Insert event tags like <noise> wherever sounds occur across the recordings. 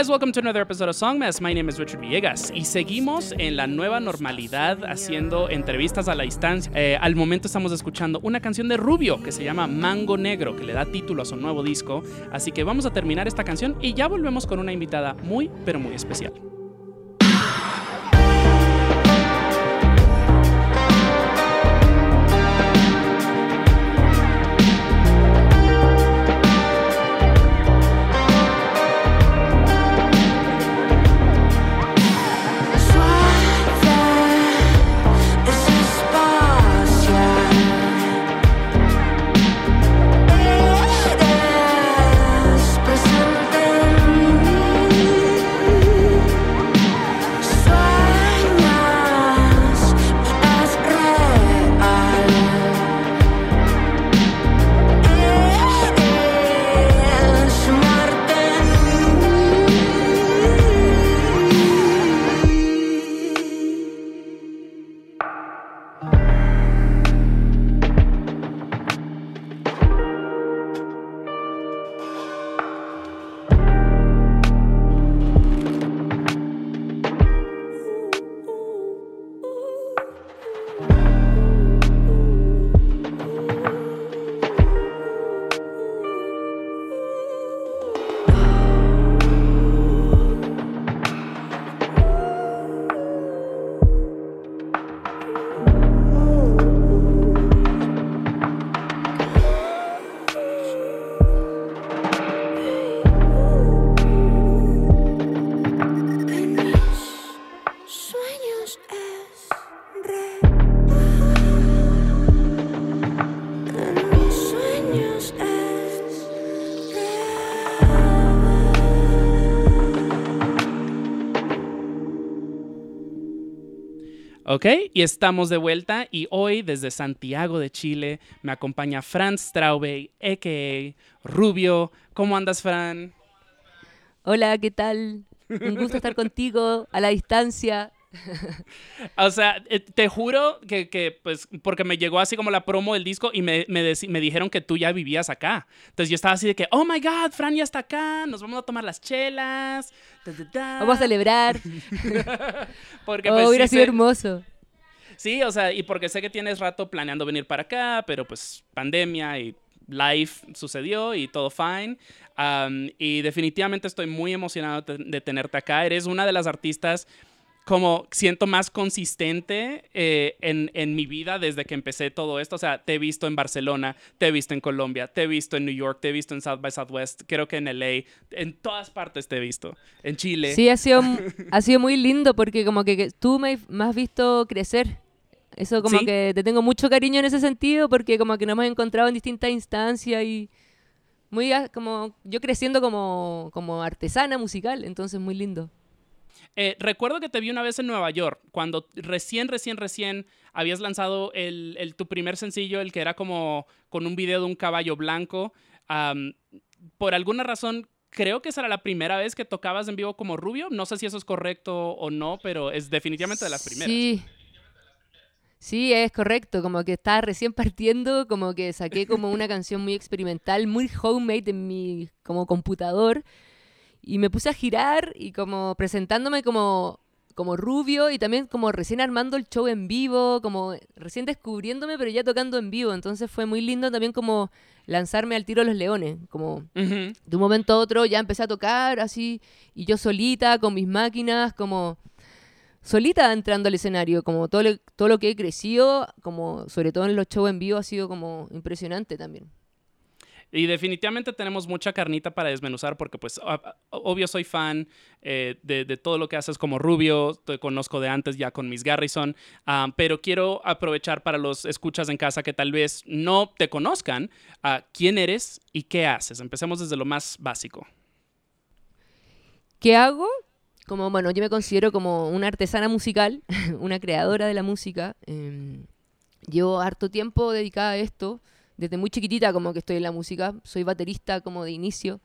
guys, welcome to another episode of Songmas. My name is Richard Villegas y seguimos en la nueva normalidad haciendo entrevistas a la distancia. Eh, al momento estamos escuchando una canción de Rubio que se llama Mango Negro, que le da título a su nuevo disco. Así que vamos a terminar esta canción y ya volvemos con una invitada muy, pero muy especial. Ok, y estamos de vuelta y hoy desde Santiago de Chile me acompaña Franz Straube, a.k.a. Rubio. ¿Cómo andas, Fran? Hola, ¿qué tal? Un gusto estar contigo a la distancia. <laughs> O sea, eh, te juro que, que, pues, porque me llegó así como la promo del disco y me, me, dijeron que tú ya vivías acá. Entonces yo estaba así de que, oh my god, Fran ya está acá, nos vamos a tomar las chelas. ta, ta, ta". Vamos a celebrar. <laughs> Porque Oh, pues, hubiera sí, sido sé- hermoso. sí, o sea, y porque sé que tienes rato planeando venir para acá, pero pues pandemia y life sucedió y todo fine. Am, y definitivamente estoy muy emocionado de tenerte acá. Eres una de las artistas como siento más consistente eh, en, en mi vida desde que empecé todo esto. O sea, te he visto en Barcelona, te he visto en Colombia, te he visto en New York, te he visto en South by Southwest, creo que en LA, en todas partes te he visto, en Chile. Sí, ha sido, ha sido muy lindo porque como que, que tú me, me has visto crecer. Eso como Sí. que te tengo mucho cariño en ese sentido porque como que nos hemos encontrado en distintas instancias y muy como yo creciendo como, como artesana musical, entonces muy lindo. Eh, recuerdo que te vi una vez en Nueva York, cuando recién, recién, recién habías lanzado tu primer sencillo, el que era como con un video de un caballo blanco. Por alguna razón, creo que esa era la primera vez que tocabas en vivo como Rubio. No sé si eso es correcto o no, pero es definitivamente de las primeras. Sí. Sí, es correcto, como que estaba recién partiendo, como que saqué como una <laughs> canción muy experimental, muy homemade en mi como computador y me puse a girar y como presentándome como como rubio y también como recién armando el show en vivo, como recién descubriéndome pero ya tocando en vivo, entonces fue muy lindo también como lanzarme al tiro a los leones, como de un momento a otro ya empecé a tocar así y yo solita con mis máquinas como solita entrando al escenario, como todo lo, todo lo que he crecido, como sobre todo en los shows en vivo ha sido como impresionante también. Y definitivamente tenemos mucha carnita para desmenuzar porque pues obvio soy fan eh, de, todo lo que haces como Rubio, te conozco de antes ya con Miss Garrison, ah, pero quiero aprovechar para los escuchas en casa que tal vez no te conozcan, uh, quién eres y qué haces. Empecemos desde lo más básico. ¿Qué hago? Como, bueno, yo me considero como una artesana musical, <laughs> una creadora de la música. Em, llevo harto tiempo dedicada a esto desde muy chiquitita como que estoy en la música, soy baterista como de inicio.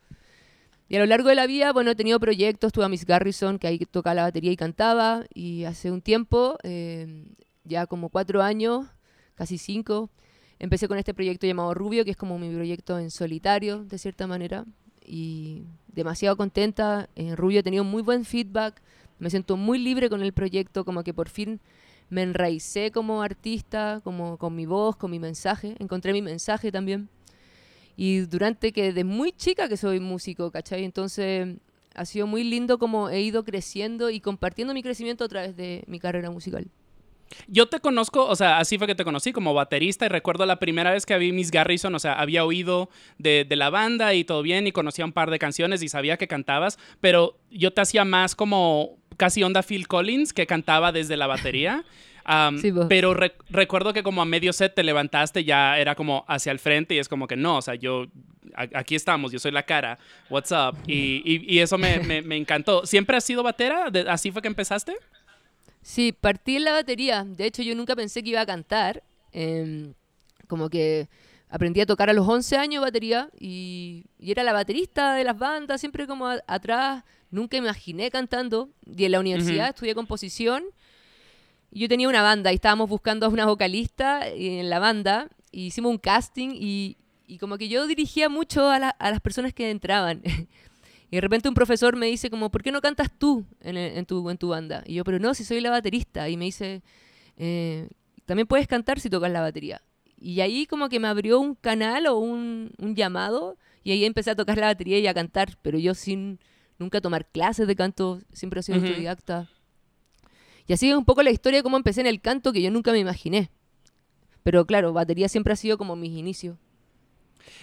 Y a lo largo de la vida, bueno, he tenido proyectos, tuve a Miss Garrison, que ahí tocaba la batería y cantaba, y hace un tiempo, eh, ya como cuatro años, casi cinco, empecé con este proyecto llamado Rubio, que es como mi proyecto en solitario, de cierta manera, y demasiado contenta. En Rubio he tenido muy buen feedback, me siento muy libre con el proyecto, como que por fin me enraicé como artista, como con mi voz, con mi mensaje, encontré mi mensaje también. Y durante que desde muy chica que soy músico, ¿cachai? Entonces ha sido muy lindo como he ido creciendo y compartiendo mi crecimiento a través de mi carrera musical. Yo te conozco, o sea, así fue que te conocí como baterista y recuerdo la primera vez que vi Miss Garrison, o sea, había oído de, de, la banda y todo bien y conocía un par de canciones y sabía que cantabas, pero yo te hacía más como casi onda Phil Collins que cantaba desde la batería. <laughs> pero recuerdo que como a medio set te levantaste, ya era como hacia el frente y es como que no, o sea, yo, aquí estamos, yo soy la cara, what's up? Y, y, eso me, me, encantó. ¿Siempre has sido batera? ¿Así fue que empezaste? Sí, partí en la batería. De hecho, yo nunca pensé que iba a cantar. Em, como que aprendí a tocar a los 11 años batería y, y era la baterista de las bandas, siempre como atrás Nunca imaginé cantando. Y en la universidad estudié composición. Y yo tenía una banda y estábamos buscando a una vocalista en la banda. hicimos un casting y, como que yo dirigía mucho a, las personas que entraban. <laughs> y de repente un profesor me dice como, ¿por qué no cantas tú en, tu, en tu banda? Y yo, pero no, si soy la baterista. Y me dice, eh, también puedes cantar si tocas la batería. Y ahí como que me abrió un canal o un, un llamado y ahí empecé a tocar la batería y a cantar, pero yo sin nunca tomar clases de canto, siempre he sido autodidacta. Y así es un poco la historia de cómo empecé en el canto que yo nunca me imaginé. Pero claro, batería siempre ha sido como mis inicios.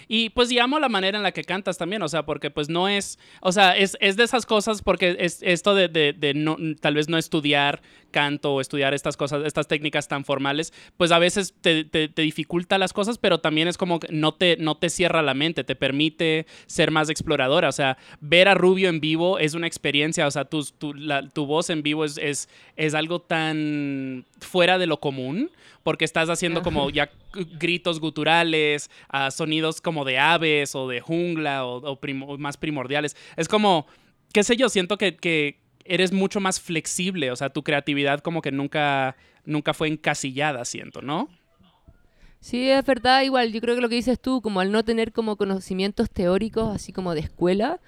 Y pues llamo la manera en la que cantas también, o sea, porque pues no es, o sea, es, es de esas cosas porque es esto de, de, de, no, tal vez no estudiar canto o estudiar estas cosas, estas técnicas tan formales, pues a veces te, te, dificulta las cosas, pero también es como que no te, no te cierra la mente, te permite ser más exploradora, o sea, ver a Rubio en vivo es una experiencia, o sea, tu, tu, la, tu voz en vivo es, es, es algo tan fuera de lo común porque estás haciendo como ya gritos guturales, uh, sonidos como de aves o de jungla o, más primordiales. Es como, qué sé yo, siento que, que, eres mucho más flexible, o sea, tu creatividad como que nunca, nunca fue encasillada, siento, ¿no? Sí, es verdad, igual, yo creo que lo que dices tú, como al no tener como conocimientos teóricos, así como de escuela,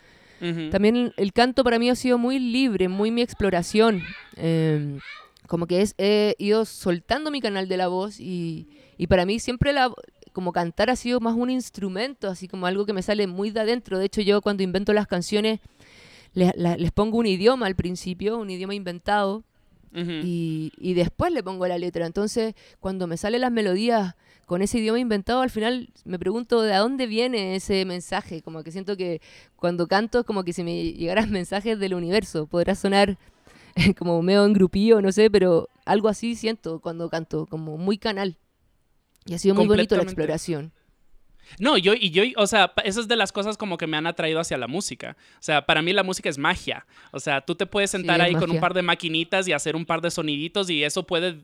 también el canto para mí ha sido muy libre, muy mi exploración. Eh, como que es, he ido soltando mi canal de la voz y, y para mí siempre la, como cantar ha sido más un instrumento, así como algo que me sale muy de adentro. De hecho, yo cuando invento las canciones les, les pongo un idioma al principio, un idioma inventado, y, y, después le pongo la letra. Entonces, cuando me salen las melodías con ese idioma inventado, al final me pregunto de dónde viene ese mensaje. Como que siento que cuando canto es como que si me llegaran <laughs> mensajes del universo. Podrá sonar <laughs> como medio engrupío, no sé, pero algo así siento cuando canto, como muy canal. Y ha sido muy bonito la exploración. No, yo, y yo, o sea, eso es de las cosas como que me han atraído hacia la música. O sea, para mí la música es magia. O sea, tú te puedes sentar ahí con un par de maquinitas y hacer un par de soniditos y eso puede,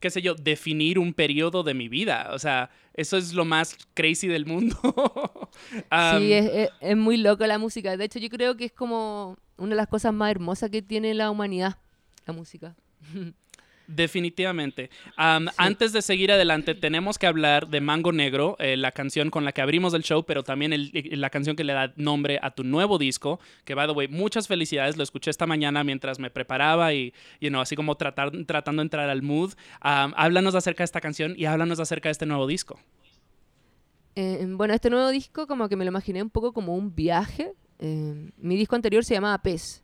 qué sé yo, definir un periodo de mi vida. O sea, eso es lo más crazy del mundo. <laughs> sí, es, es, muy loco la música. De hecho, yo creo que es como una de las cosas más hermosas que tiene la humanidad, la música. <laughs> Definitivamente. Antes de seguir adelante, tenemos que hablar de Mango Negro, eh, la canción con la que abrimos el show, pero también la canción que le da nombre a tu nuevo disco, que, by the way, muchas felicidades, lo escuché esta mañana mientras me preparaba y, you know, así como tratar, tratando de entrar al mood. háblanos acerca de esta canción y háblanos acerca de este nuevo disco. Eh, bueno, este nuevo disco como que me lo imaginé un poco como un viaje. Eh, mi disco anterior se llamaba Pez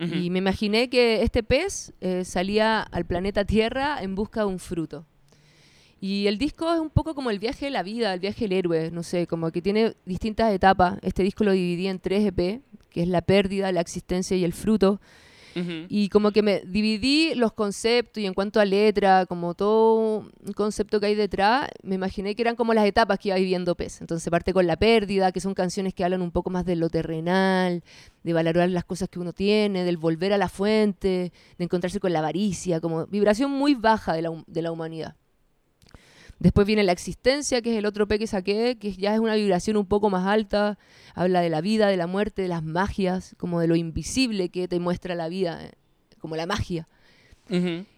Y me imaginé que este pez eh, salía al planeta Tierra en busca de un fruto. Y el disco es un poco como el viaje de la vida, el viaje del héroe, no sé, como que tiene distintas etapas. Este disco lo dividí en tres EP, que es la pérdida, la existencia y el fruto. Y como que me dividí los conceptos y en cuanto a letra, como todo un concepto que hay detrás, me imaginé que eran como las etapas que iba viviendo Pez. Entonces parte con la pérdida, que son canciones que hablan un poco más de lo terrenal, de valorar las cosas que uno tiene, del volver a la fuente, de encontrarse con la avaricia, como vibración muy baja de la, de la humanidad. Después viene la existencia, que es el otro P que saqué, que ya es una vibración un poco más alta. Habla de la vida, de la muerte, de las magias, como de lo invisible que te muestra la vida, eh, como la magia.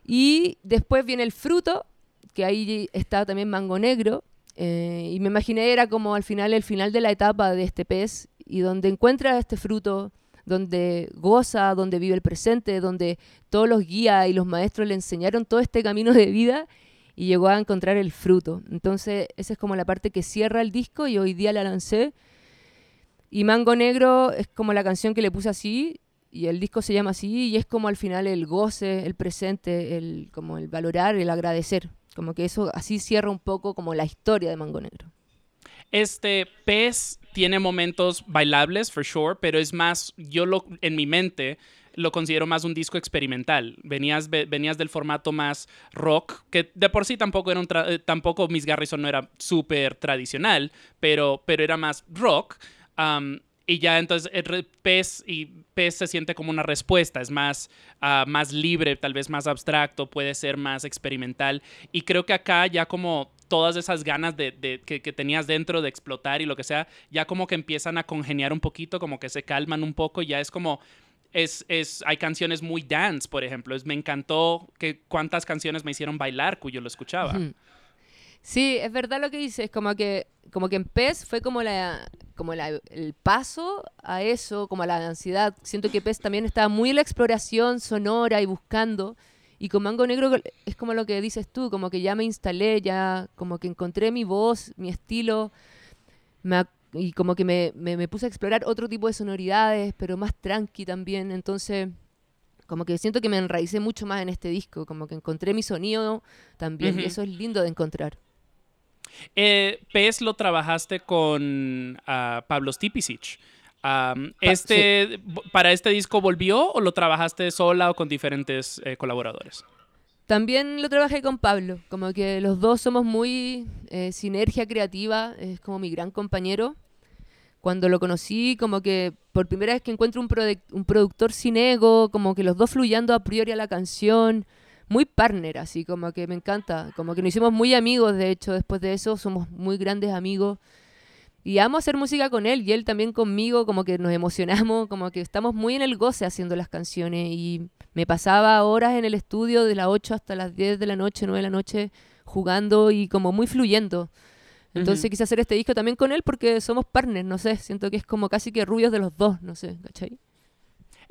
Y después viene el fruto, que ahí está también Mango Negro. Eh, y me imaginé era como al final, el final de la etapa de este pez, y donde encuentra este fruto, donde goza, donde vive el presente, donde todos los guías y los maestros le enseñaron todo este camino de vida y llegó a encontrar el fruto. Entonces, esa es como la parte que cierra el disco y hoy día la lancé. Y Mango Negro es como la canción que le puse así y el disco se llama así y es como al final el goce, el presente, el como el valorar, el agradecer. Como que eso así cierra un poco como la historia de Mango Negro. Este pez tiene momentos bailables, for sure, pero es más, yo lo, en mi mente, lo considero más un disco experimental. Venías, venías del formato más rock, que de por sí tampoco era un eh, tampoco Miss Garrison no era súper tradicional, pero, pero era más rock. y ya entonces PES y se siente como una respuesta, es más, ah, más libre, tal vez más abstracto, puede ser más experimental. Y creo que acá ya como todas esas ganas de, que, que, tenías dentro de explotar y lo que sea, ya como que empiezan a congeniar un poquito, como que se calman un poco, ya es como es, es, hay canciones muy dance, por ejemplo. Es, me encantó que cuántas canciones me hicieron bailar cuyo lo escuchaba. Sí, es verdad lo que dices, como que, como que en PES fue como la, como la, el paso a eso, como a la ansiedad. Siento que PES también estaba muy en la exploración sonora y buscando. Y con Mango Negro es como lo que dices tú, como que ya me instalé, ya como que encontré mi voz, mi estilo. Me, y como que me, me, puse a explorar otro tipo de sonoridades, pero más tranqui también. Entonces, como que siento que me enraicé mucho más en este disco, como que encontré mi sonido también, y eso es lindo de encontrar. Eh, PES lo trabajaste con uh, Pablo Stipicic. este, ¿Para este disco volvió o lo trabajaste sola o con diferentes eh, colaboradores? También lo trabajé con Pablo, como que los dos somos muy eh, sinergia creativa, es como mi gran compañero. Cuando lo conocí, como que por primera vez que encuentro un, productor sin ego, como que los dos fluyendo a priori a la canción, muy partner, así como que me encanta, como que nos hicimos muy amigos, de hecho, después de eso somos muy grandes amigos. Y amo hacer música con él y él también conmigo, como que nos emocionamos, <laughs> como que estamos muy en el goce haciendo las canciones y me pasaba horas en el estudio de las 8 hasta las 10 de la noche, 9 de la noche, jugando y como muy fluyendo. Entonces quise hacer este disco también con él porque somos partners, no sé, siento que es como casi que rubios de los dos, no sé, ¿cachai?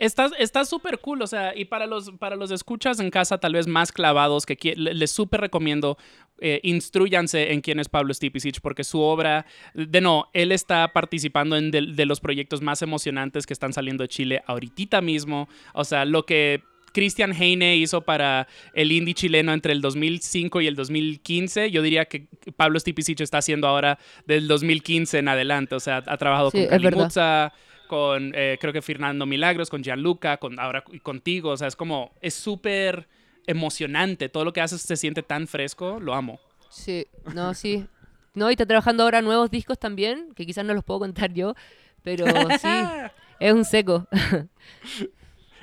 Está súper cool, o sea, y para los, para los escuchas en casa tal vez más clavados, que les súper recomiendo, eh, instruyanse en quién es Pablo Stipicic, porque su obra, de no, él está participando en de, los proyectos más emocionantes que están saliendo de Chile ahorita mismo, o sea, lo que Christian Heine hizo para el indie chileno entre el 2005 y el 2015, yo diría que Pablo Stipicic está haciendo ahora del 2015 en adelante, o sea, ha trabajado con Kalimutza, con eh, creo que Fernando Milagros, con Gianluca, con ahora contigo, o sea, es como, es súper emocionante, todo lo que haces se siente tan fresco, lo amo. Sí, no, sí. No, y está trabajando ahora nuevos discos también, que quizás no los puedo contar yo, pero sí, <laughs> es un seco.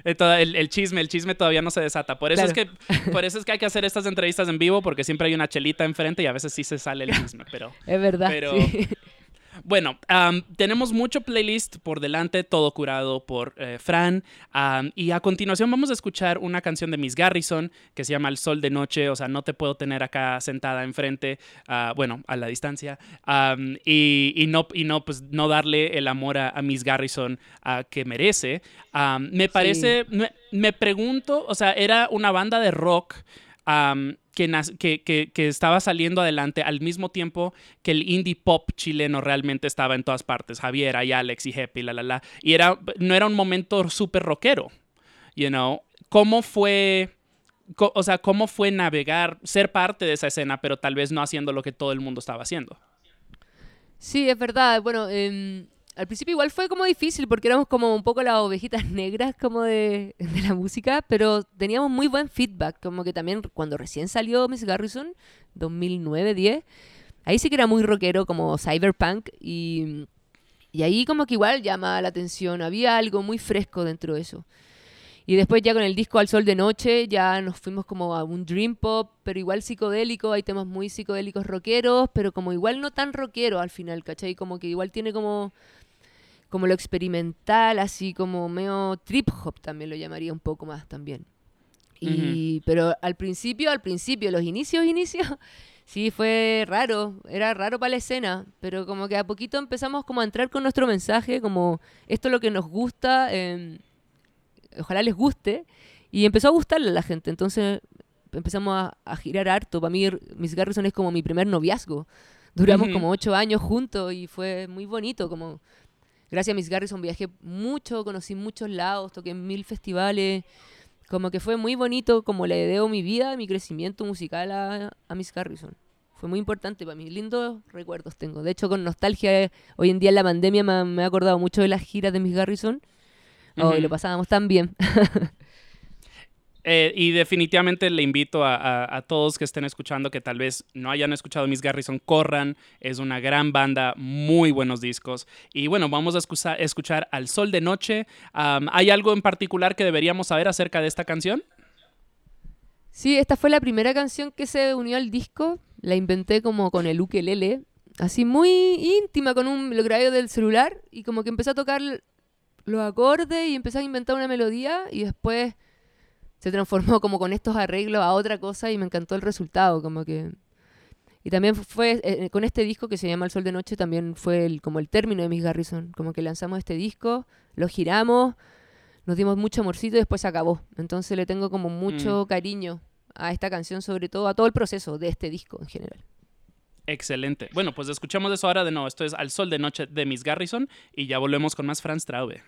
El, el, chisme, el chisme todavía no se desata. Por eso, es que, por eso es que hay que hacer estas entrevistas en vivo, porque siempre hay una chelita enfrente y a veces sí se sale el chisme, pero... <laughs> Es verdad. Pero, bueno, tenemos mucho playlist por delante, todo curado por eh, Fran. y a continuación vamos a escuchar una canción de Miss Garrison que se llama El Sol de Noche. O sea, no te puedo tener acá sentada enfrente, uh, bueno, a la distancia. y, no, y no, pues, no darle el amor a, Miss Garrison que merece. me parece, me, pregunto, o sea, era una banda de rock que, que, estaba saliendo adelante al mismo tiempo que el indie pop chileno realmente estaba en todas partes. Javier, y Alex y Happy, la, la, la. Y era, no era un momento súper rockero. you know, ¿cómo fue, o sea, cómo fue navegar, ser parte de esa escena, pero tal vez no haciendo lo que todo el mundo estaba haciendo? Sí, es verdad. Bueno, em, al principio igual fue como difícil porque éramos como un poco las ovejitas <laughs> negras como de, la música, pero teníamos muy buen feedback. Como que también cuando recién salió Miss Garrison, 2009-10, ahí sí que era muy rockero, como cyberpunk, y, y ahí como que igual llamaba la atención. Había algo muy fresco dentro de eso. Y después ya con el disco Al Sol de Noche ya nos fuimos como a un dream pop, pero igual psicodélico, hay temas muy psicodélicos rockeros, pero como igual no tan rockero al final, ¿cachai? Como que igual tiene como, como lo experimental, así como medio trip hop también lo llamaría un poco más también. Y, Pero al principio, al principio, los inicios, inicios, <laughs> sí fue raro, era raro para la escena, pero como que a poquito empezamos como a entrar con nuestro mensaje, como esto es lo que nos gusta. em, ojalá les guste. Y empezó a gustarle a la gente. Entonces empezamos a, a girar harto. Para mí, Miss Garrison es como mi primer noviazgo. Duramos como ocho años juntos y fue muy bonito. Como gracias a Miss Garrison viajé mucho, conocí muchos lados, toqué en mil festivales. Como que fue muy bonito, como le debo mi vida, mi crecimiento musical a, a Miss Garrison. Fue muy importante para mí. Lindos recuerdos tengo. De hecho, con nostalgia, hoy en día en la pandemia me, ha- me he acordado mucho de las giras de Miss Garrison. Oh, y Ujú. lo pasábamos tan bien. <laughs> Eh, y definitivamente le invito a, a- todos que estén escuchando que tal vez no hayan escuchado Miss Garrison, corran. Es una gran banda, muy buenos discos. Y bueno, vamos a escucha- escuchar Al Sol de Noche. ¿Hay algo en particular que deberíamos saber acerca de esta canción? Sí, esta fue la primera canción que se unió al disco. La inventé como con el ukelele, así muy íntima, con un lo grabé del celular y como que empecé a tocar los acordes y empecé a inventar una melodía y después se transformó como con estos arreglos a otra cosa y me encantó el resultado, como que y también fu- fue eh, con este disco que se llama El Sol de Noche también fue el, como el término de Miss Garrison, como que lanzamos este disco, lo giramos, nos dimos mucho amorcito y después se acabó. Entonces le tengo como mucho cariño a esta canción, sobre todo a todo el proceso de este disco en general. Excelente. Bueno, pues escuchemos eso ahora de nuevo. Esto es Al Sol de Noche de Miss Garrison y ya volvemos con más Franz Traube.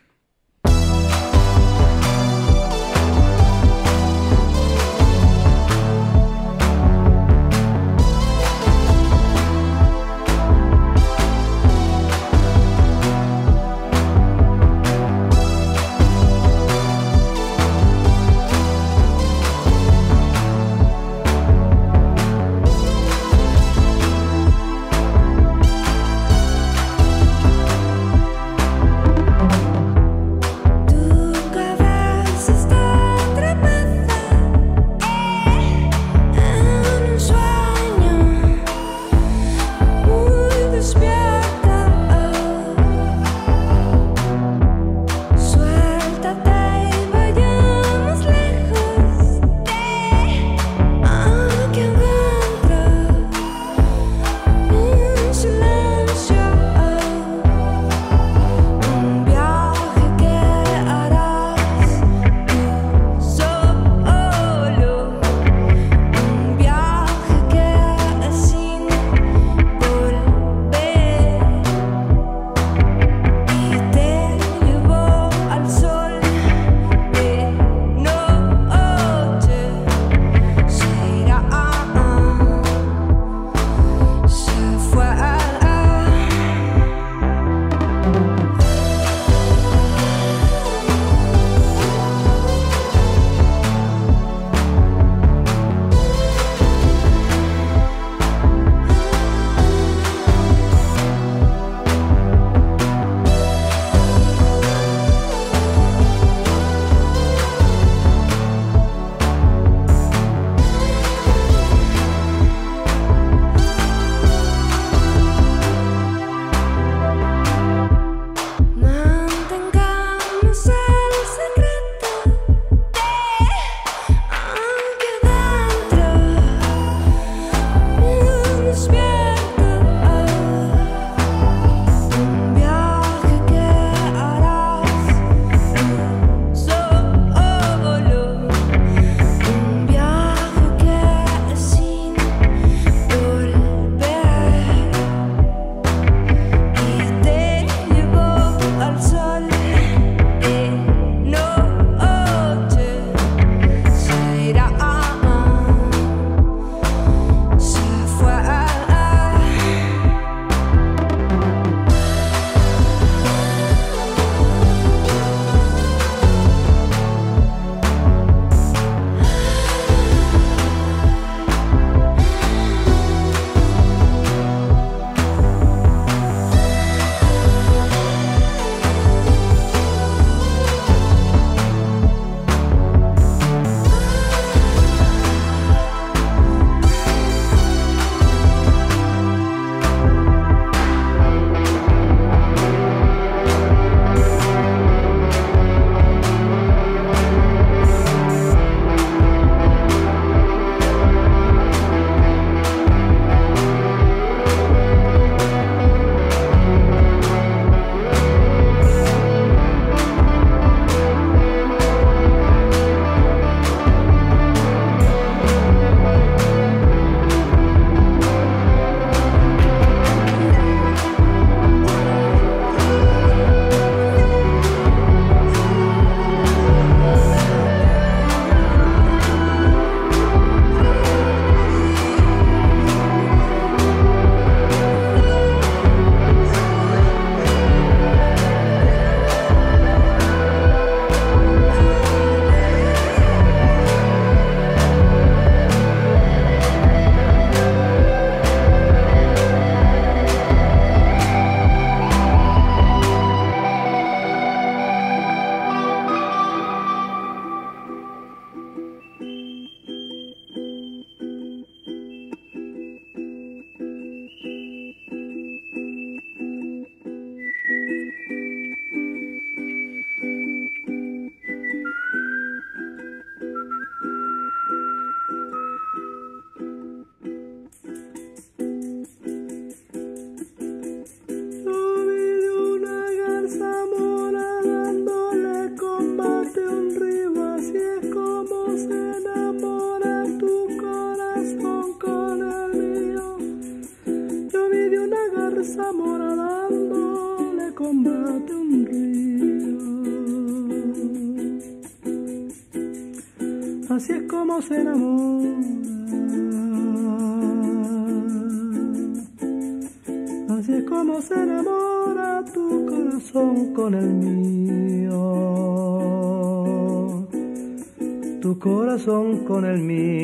Con el mío.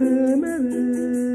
Sé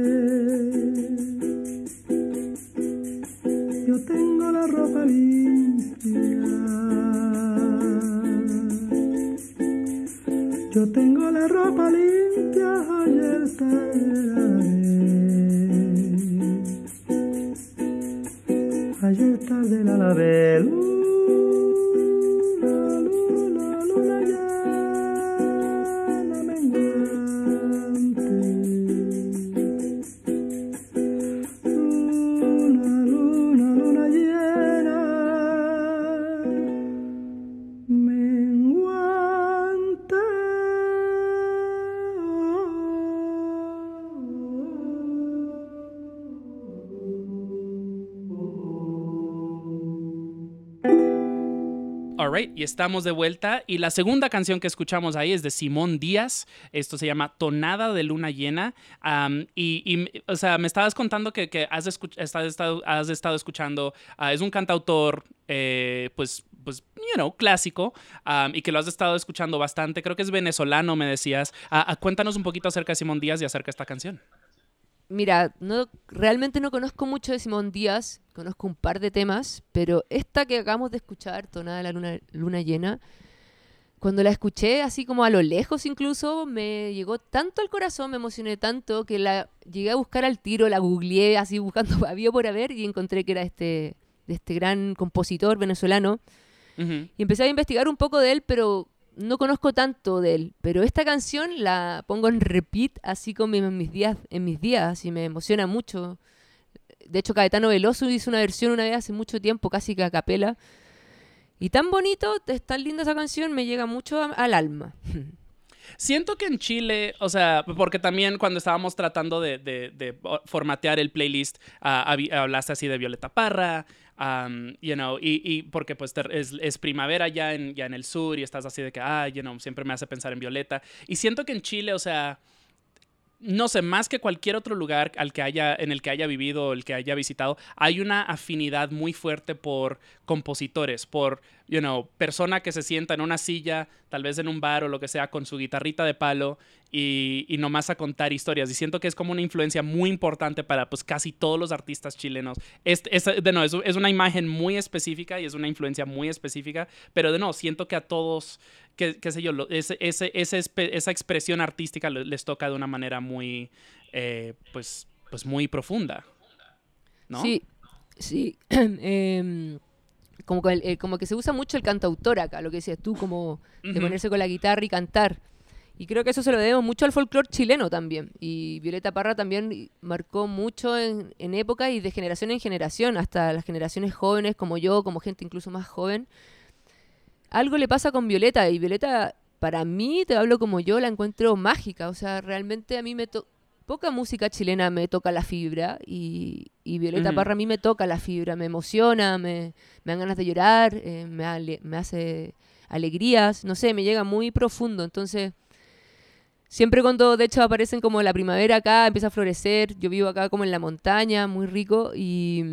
estamos de vuelta. Y la segunda canción que escuchamos ahí es de Simón Díaz. Esto se llama Tonada de Luna Llena. Y, o sea, me estabas contando que, has, estado, has estado escuchando. ah, es un cantautor, eh, pues, pues, you know, clásico. am, y que lo has estado escuchando bastante. Creo que es venezolano, me decías. Ah, ah, cuéntanos un poquito acerca de Simón Díaz y acerca de esta canción. Mira, no, realmente no conozco mucho de Simón Díaz, conozco un par de temas, pero esta que acabamos de escuchar, Tonada de la Luna, luna Llena, cuando la escuché así como a lo lejos incluso, me llegó tanto al corazón, me emocioné tanto, que la llegué a buscar al tiro, la googleé así buscando <laughs> había por haber y encontré que era este, de este gran compositor venezolano. Y empecé a investigar un poco de él, pero no conozco tanto de él. Pero esta canción la pongo en repeat así como en mis días, en mis días, y me emociona mucho. De hecho, Caetano Veloso hizo una versión una vez hace mucho tiempo, casi que a capela. Y tan bonito, es tan linda esa canción, me llega mucho a- al alma. <laughs> Siento que en Chile, o sea, porque también cuando estábamos tratando de, formatear el playlist, ah, hablaste así de Violeta Parra, um, you know, y, y porque pues es primavera ya en, ya en el sur y estás así de que, ah, you know, siempre me hace pensar en Violeta. Y siento que en Chile, o sea, no sé, más que cualquier otro lugar al que haya, en el que haya vivido o el que haya visitado, hay una afinidad muy fuerte por compositores, por, you know, persona que se sienta en una silla, tal vez en un bar o lo que sea, con su guitarrita de palo y, y nomás a contar historias. Y siento que es como una influencia muy importante para pues casi todos los artistas chilenos. Es, es- de no, es, es una imagen muy específica y es una influencia muy específica, pero de no, siento que a todos, que, qué sé yo, ese, ese, ese esa expresión artística le- les toca de una manera muy, eh, pues, pues muy profunda. Sí, sí. <clears throat> Em, como, que eh, como que se usa mucho el cantautor acá, lo que decías tú, como de ponerse con la guitarra y cantar. Y creo que eso se lo debemos mucho al folclore chileno también. Y Violeta Parra también marcó mucho en, en época y de generación en generación, hasta las generaciones jóvenes como yo, como gente incluso más joven. Algo le pasa con Violeta y Violeta, para mí, te hablo como yo, la encuentro mágica. O sea, realmente a mí me to- poca música chilena me toca la fibra y, y Violeta. Parra a mí me toca la fibra, me emociona, me, me dan ganas de llorar, eh, me, ale- me hace alegrías, no sé, me llega muy profundo. Entonces, siempre cuando de hecho aparecen como la primavera acá, empieza a florecer, yo vivo acá como en la montaña, muy rico, y,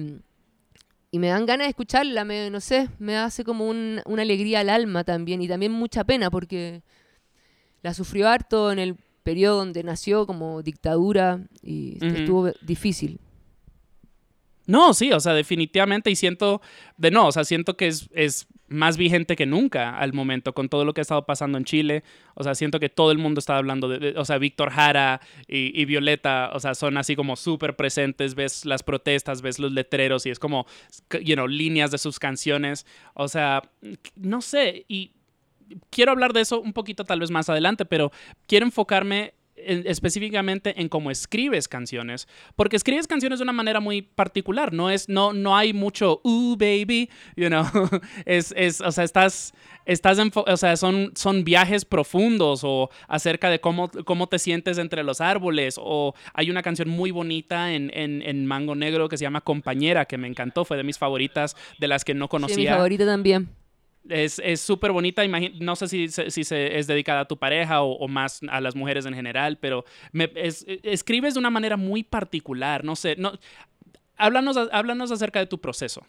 y me dan ganas de escucharla, me, no sé, me hace como un- una alegría al alma también, y también mucha pena porque la sufrió harto en el periodo donde nació como dictadura y estuvo difícil. No, sí, o sea, definitivamente y siento, de no, o sea, siento que es, es más vigente que nunca al momento con todo lo que ha estado pasando en Chile. O sea, siento que todo el mundo está hablando de, de- o sea, Víctor Jara y, y Violeta, o sea, son así como súper presentes, ves las protestas, ves los letreros y es como, you know, líneas de sus canciones. O sea, no sé, y quiero hablar de eso un poquito tal vez más adelante, pero quiero enfocarme en- específicamente en cómo escribes canciones, porque escribes canciones de una manera muy particular, no es no no hay mucho uh baby, you know, <laughs> es, es o sea, estás estás enfo- o sea, son son viajes profundos o acerca de cómo cómo te sientes entre los árboles o hay una canción muy bonita en, en, en Mango Negro que se llama Compañera que me encantó, fue de mis favoritas, de las que no Sí, mi conocía. favorita también. Es es súper bonita. imagi- No sé si, si se es dedicada a tu pareja o, más a las mujeres en general, pero me, es- escribes de una manera muy particular. No sé. No, háblanos, háblanos acerca de tu proceso.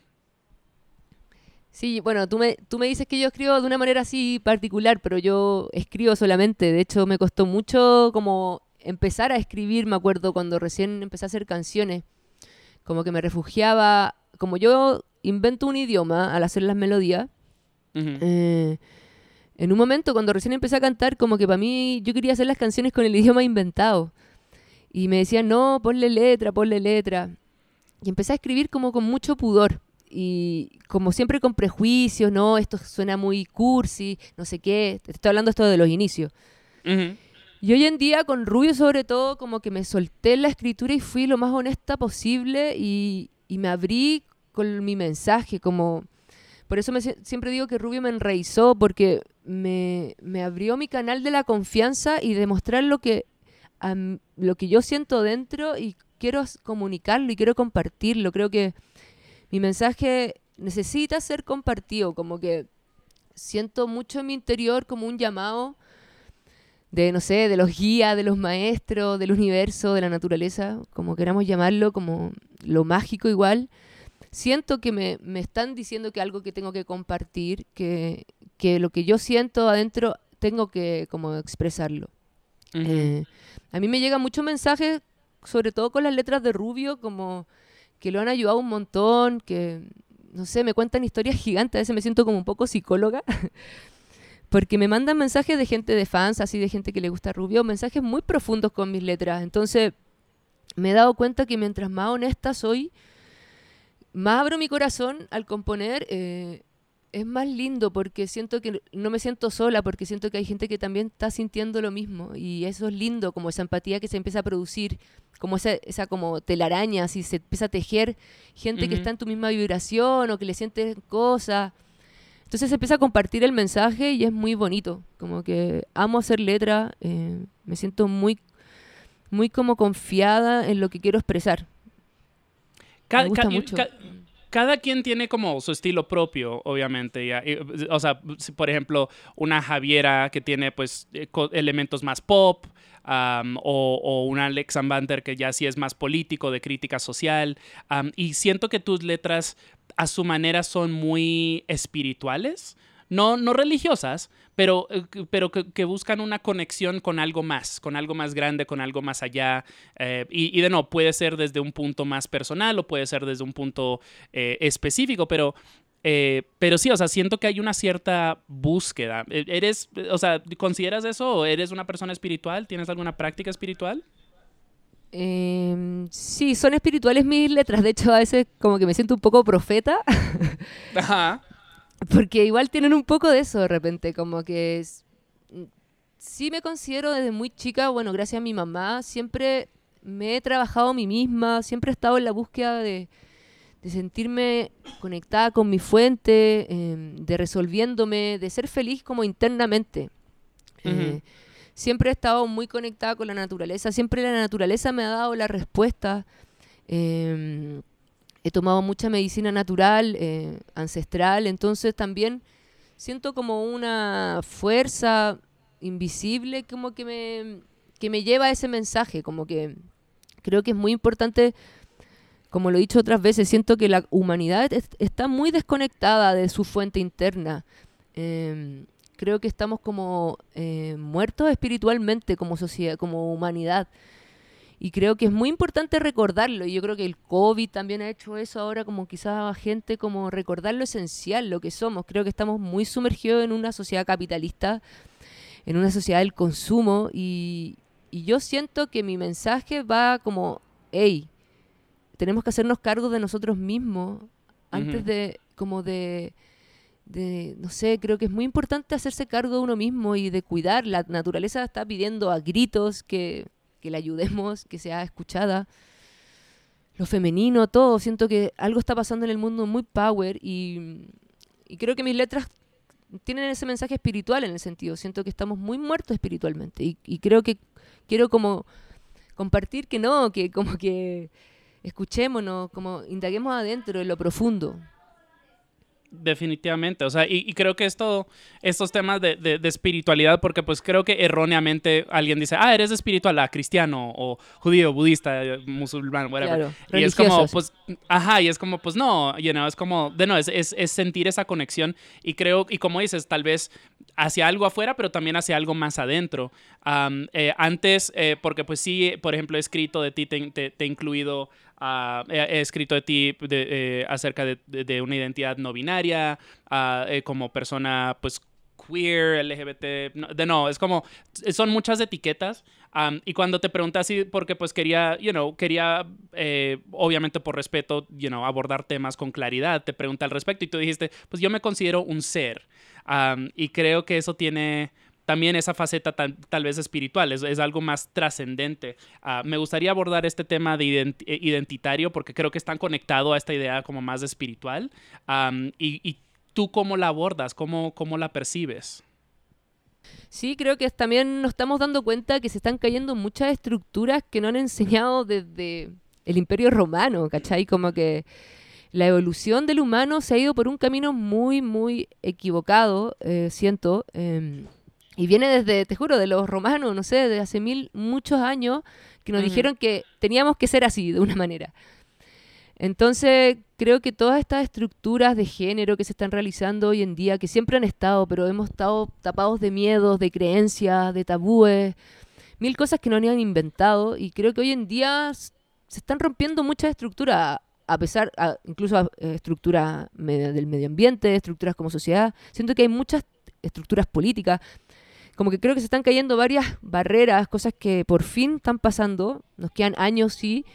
Sí, bueno, tú me, tú me dices que yo escribo de una manera así particular, pero yo escribo solamente. De hecho, me costó mucho como empezar a escribir, me acuerdo, cuando recién empecé a hacer canciones. Como que me refugiaba, como yo invento un idioma al hacer las melodías, Eh, en un momento cuando recién empecé a cantar, como que para mí yo quería hacer las canciones con el <laughs> idioma inventado. Y me decían, no, ponle letra, ponle letra. Y empecé a escribir como con mucho pudor. Y como siempre con prejuicios, no, esto suena muy cursi, no sé qué. Te Estoy hablando esto de los inicios. Y hoy en día, con Rubio sobre todo, como que me solté en la escritura y fui lo más honesta posible y, y me abrí con mi mensaje, como... Por eso me sie- siempre digo que Rubio me enraizó, porque me, abrió mi canal de la confianza y demostrar lo que, lo que yo siento dentro y quiero comunicarlo y quiero compartirlo. Creo que mi mensaje necesita ser compartido, como que siento mucho en mi interior como un llamado de, no sé, de los guías, de los maestros, del universo, de la naturaleza, como queramos llamarlo, como lo mágico igual. Siento que me, me están diciendo que algo que tengo que compartir, que, que lo que yo siento adentro tengo que como expresarlo. Eh, a mí me llegan muchos mensajes, sobre todo con las letras de Rubio, como que lo han ayudado un montón, que, no sé, me cuentan historias gigantes, a veces me siento como un poco psicóloga, <laughs> porque me mandan mensajes de gente de fans, así de gente que le gusta Rubio, mensajes muy profundos con mis letras. Entonces, me he dado cuenta que mientras más honesta soy, más abro mi corazón al componer, eh, es más lindo porque siento que no me siento sola, porque siento que hay gente que también está sintiendo lo mismo y eso es lindo, como esa empatía que se empieza a producir, como esa, esa como telaraña, así se empieza a tejer gente que está en tu misma vibración o que le sientes cosas. Entonces se empieza a compartir el mensaje y es muy bonito, como que amo hacer letra, eh, me siento muy, muy como confiada en lo que quiero expresar. Ca- me gusta ca- mucho. ca- cada quien tiene como su estilo propio, obviamente. ya. O sea, por ejemplo, una Javiera que tiene pues eh, elementos más pop, o, o un Alex Ambander que ya sí es más político, de crítica social. y siento que tus letras a su manera son muy espirituales. No, no religiosas, pero, eh, pero que, que buscan una conexión con algo más, con algo más grande, con algo más allá. eh, y, y de no, puede ser desde un punto más personal o puede ser desde un punto eh, específico, pero, eh, pero sí, o sea, siento que hay una cierta búsqueda. E- ¿Eres, o sea, consideras eso o eres una persona espiritual? ¿Tienes alguna práctica espiritual? Em, sí, son espirituales mis letras, de hecho a veces como que me siento un poco profeta. Ajá. Porque igual tienen un poco de eso de repente, como que es- sí me considero desde muy chica, bueno, gracias a mi mamá, siempre me he trabajado a mí misma, siempre he estado en la búsqueda de, de sentirme conectada con mi fuente, em, de resolviéndome, de ser feliz como internamente. Eh, siempre he estado muy conectada con la naturaleza, siempre la naturaleza me ha dado la respuesta. Em, he tomado mucha medicina natural, eh, ancestral, entonces también siento como una fuerza invisible como que me, que me lleva a ese mensaje, como que creo que es muy importante, como lo he dicho otras veces, siento que la humanidad es- está muy desconectada de su fuente interna. Em, creo que estamos como eh, muertos espiritualmente como sociedad, como humanidad. Y creo que es muy importante recordarlo. Y yo creo que el COVID también ha hecho eso ahora, como quizás a gente, como recordar lo esencial, lo que somos. Creo que estamos muy sumergidos en una sociedad capitalista, en una sociedad del consumo. Y, y yo siento que mi mensaje va como, hey, tenemos que hacernos cargo de nosotros mismos antes de, como de, de, no sé, creo que es muy importante hacerse cargo de uno mismo y de cuidar. La naturaleza está pidiendo a gritos que, que la ayudemos, que sea escuchada. Lo femenino, todo. Siento que algo está pasando en el mundo muy power y, creo que mis letras tienen ese mensaje espiritual en el sentido. Siento que estamos muy muertos espiritualmente y, y creo que quiero como compartir que no, que como que escuchémonos, como indaguemos adentro, en lo profundo. Definitivamente, o sea, y, y creo que esto, estos temas de, de- de espiritualidad, porque pues creo que erróneamente alguien dice, ah, eres espiritual, ah, cristiano, o judío, budista, eh, musulmán, whatever. Claro, y es como, pues, ajá, y es como, pues no, you know, es como, de no, es, es, es sentir esa conexión y creo, y como dices, tal vez hacia algo afuera, pero también hacia algo más adentro. Eh, antes, eh, porque pues sí, por ejemplo, he escrito de ti, te, te- te he incluido, ah, he, he escrito de ti eh, acerca de, una identidad no binaria, ah, eh, como persona, pues, queer, LGBT, no, de no, es como, son muchas etiquetas. y cuando te pregunté así, porque pues quería, you know, quería, eh, obviamente por respeto, you know, abordar temas con claridad, te pregunté al respecto y tú dijiste, pues yo me considero un ser. Am, y creo que eso tiene también esa faceta tal, vez espiritual, es, algo más trascendente. Ah, me gustaría abordar este tema de eh, identitario porque creo que están conectado a esta idea como más espiritual. Y, tú cómo la abordas, cómo, cómo la percibes. Sí, creo que también nos estamos dando cuenta que se están cayendo muchas estructuras que no han enseñado desde el Imperio Romano, ¿cachai? Como que la evolución del humano se ha ido por un camino muy, muy equivocado, eh, siento. eh, y viene desde, te juro, de los romanos, no sé, de hace mil, muchos años, que nos dijeron que teníamos que ser así, de una manera. Entonces, creo que todas estas estructuras de género que se están realizando hoy en día, que siempre han estado, pero hemos estado tapados de miedos, de creencias, de tabúes, mil cosas que no han inventado, y creo que hoy en día se están rompiendo muchas estructuras, a pesar, a- incluso a, eh, estructuras del medio ambiente, estructuras como sociedad. Siento que hay muchas estructuras políticas, como que creo que se están cayendo varias barreras, cosas que por fin están pasando, nos quedan años, sí,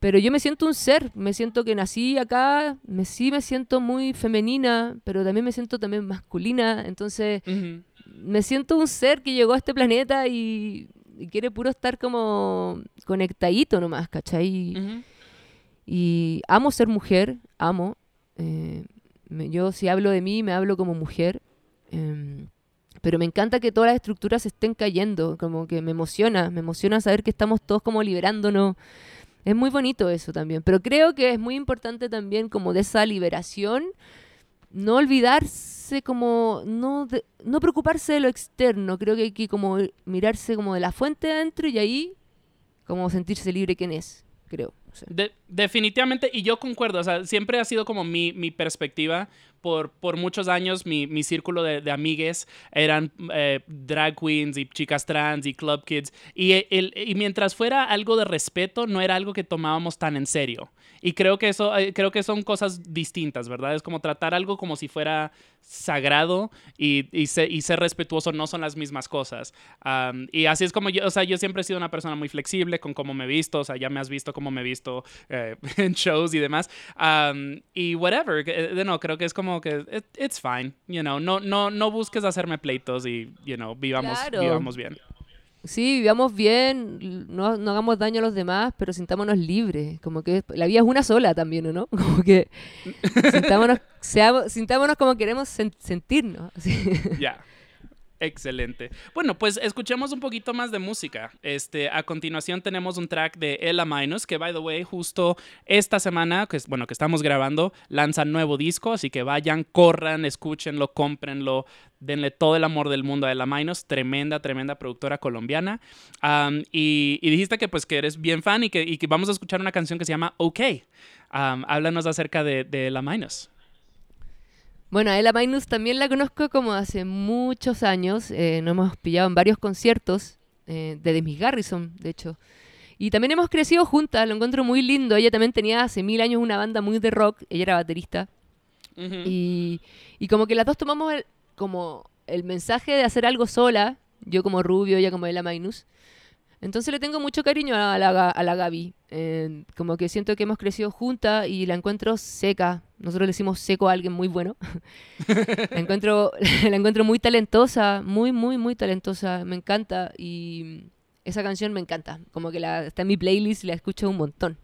pero yo me siento un ser, me siento que nací acá, me, sí me siento muy femenina, pero también me siento también masculina, entonces me siento un ser que llegó a este planeta y, y quiere puro estar como conectadito nomás, ¿cachai? Ujú. Y amo ser mujer, amo. eh, me- yo si hablo de mí, me hablo como mujer. em, pero me encanta que todas las estructuras estén cayendo, como que me emociona, me emociona saber que estamos todos como liberándonos. Es muy bonito eso también, pero creo que es muy importante también como de esa liberación, no olvidarse como, no, de- no preocuparse de lo externo, creo que hay que como mirarse como de la fuente adentro y ahí como sentirse libre quién es, creo. De- definitivamente, y yo concuerdo, o sea, siempre ha sido como mi, mi perspectiva. Por, por muchos años mi, mi círculo de, de amigues eran eh, drag queens y chicas trans y club kids. Y, el- y mientras fuera algo de respeto, no era algo que tomábamos tan en serio. Y creo que eso, eh, creo que son cosas distintas, ¿verdad? Es como tratar algo como si fuera sagrado y, y, se- y ser respetuoso no son las mismas cosas. Y así es como yo, o sea, yo siempre he sido una persona muy flexible con cómo me he visto, o sea, ya me has visto cómo me he visto eh, <laughs> en shows y demás. Y whatever, eh, de no, creo que es como que it- it's fine, you know, no, no, no busques hacerme pleitos y, you know, vivamos, Claro. vivamos bien. Sí, vivamos bien, no, no hagamos daño a los demás, pero sintámonos libres. Como que la vida es una sola también, ¿o no? <laughs> Como que sintámonos, seamos- sintámonos como queremos sen- sentirnos. Ya. Excelente. Bueno, pues escuchemos un poquito más de música. Este, a continuación tenemos un track de Ella Minus, que by the way, justo esta semana, que es, bueno, que estamos grabando, lanza nuevo disco, así que vayan, corran, escúchenlo, cómprenlo, denle todo el amor del mundo a Ella Minus, tremenda, tremenda productora colombiana. Y, dijiste que pues que eres bien fan y que, vamos a escuchar una canción que se llama OK. Háblanos acerca de, de Ella Minus. Bueno, a Ella Minus también la conozco como hace muchos años. eh, nos hemos pillado en varios conciertos eh, de Demis Garrison, de hecho. Y también hemos crecido juntas, lo encuentro muy lindo. Ella también tenía hace mil años una banda muy de rock, ella era baterista. Y, y como que las dos tomamos el, como el mensaje de hacer algo sola, yo como Rubio, ella como Ella Minus. Entonces le tengo mucho cariño a la, Gaby. Eh, como que siento que hemos crecido juntas y la encuentro seca. Nosotros le decimos seco a alguien muy bueno. <laughs> la, encuentro, <laughs> la encuentro muy talentosa, muy, muy, muy talentosa. Me encanta y esa canción me encanta. Como que está en mi playlist y la escucho un montón.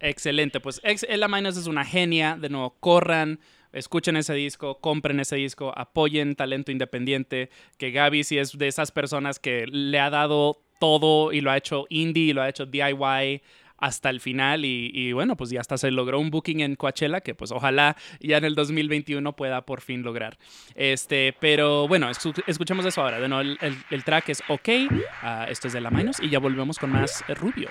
Excelente, pues Ella Minus es una genia. De nuevo, corran, escuchen ese disco, compren ese disco, apoyen talento independiente. Que Gaby sí es de esas personas que le ha dado todo y lo ha hecho indie y lo ha hecho DIY hasta el final y, bueno, pues ya hasta se logró un booking en Coachella que pues ojalá ya en el 2021 pueda por fin lograr. Este, pero bueno, escu- escuchemos eso ahora. De nuevo, el, el- track es OK, ah, esto es de La Minus y ya volvemos con más Rubio.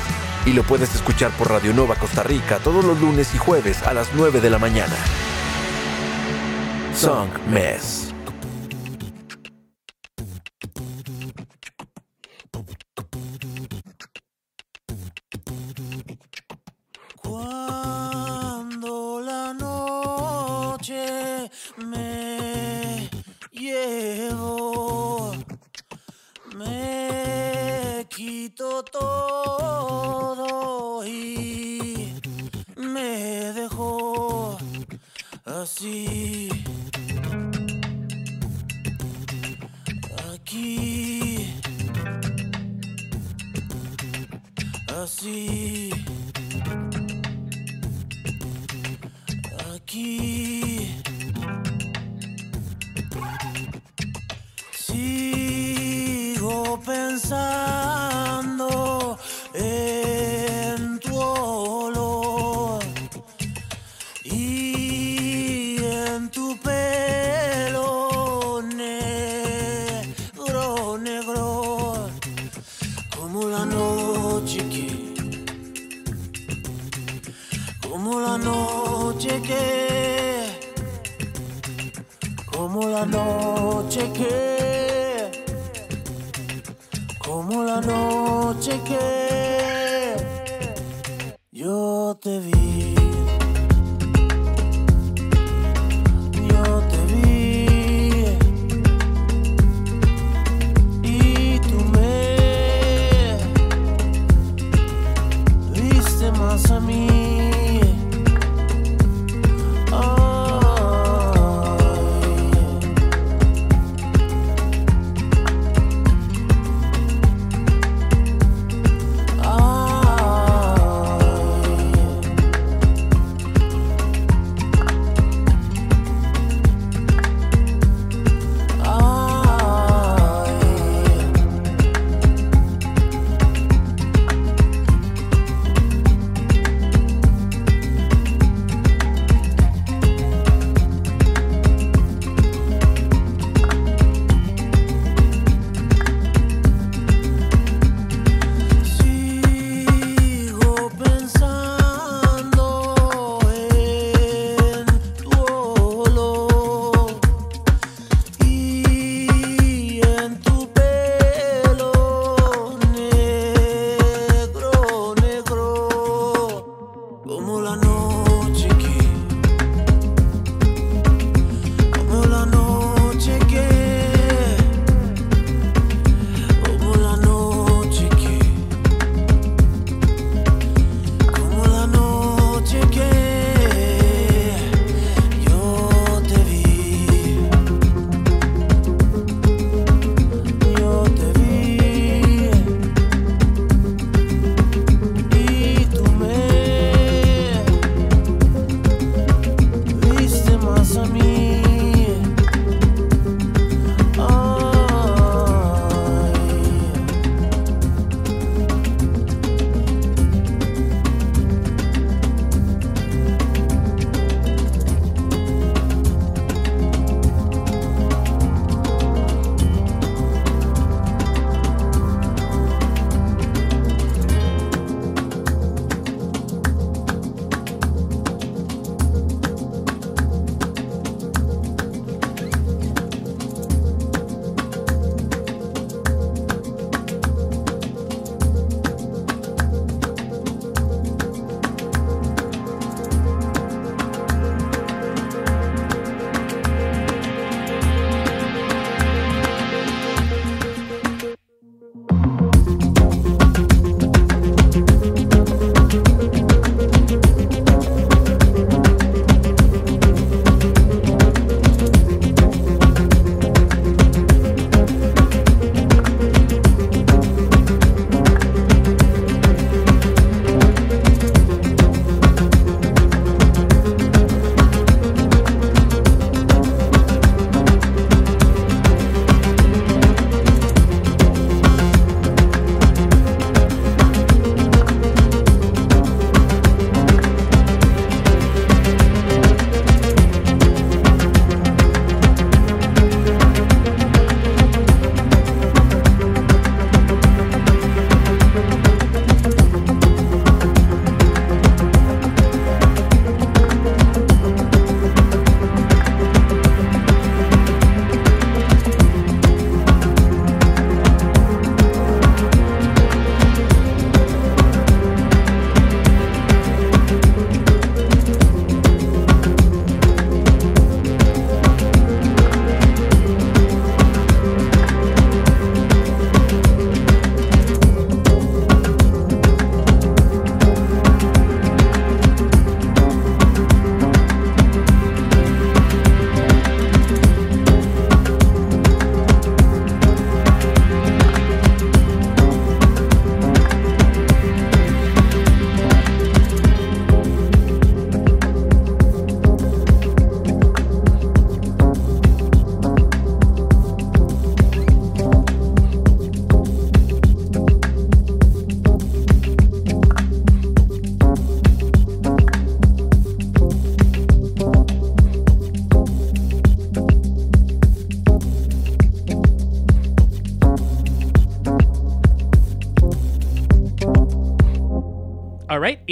y lo puedes escuchar por Radio Nova Costa Rica todos los lunes y jueves a las 9 de la mañana. Song Mess.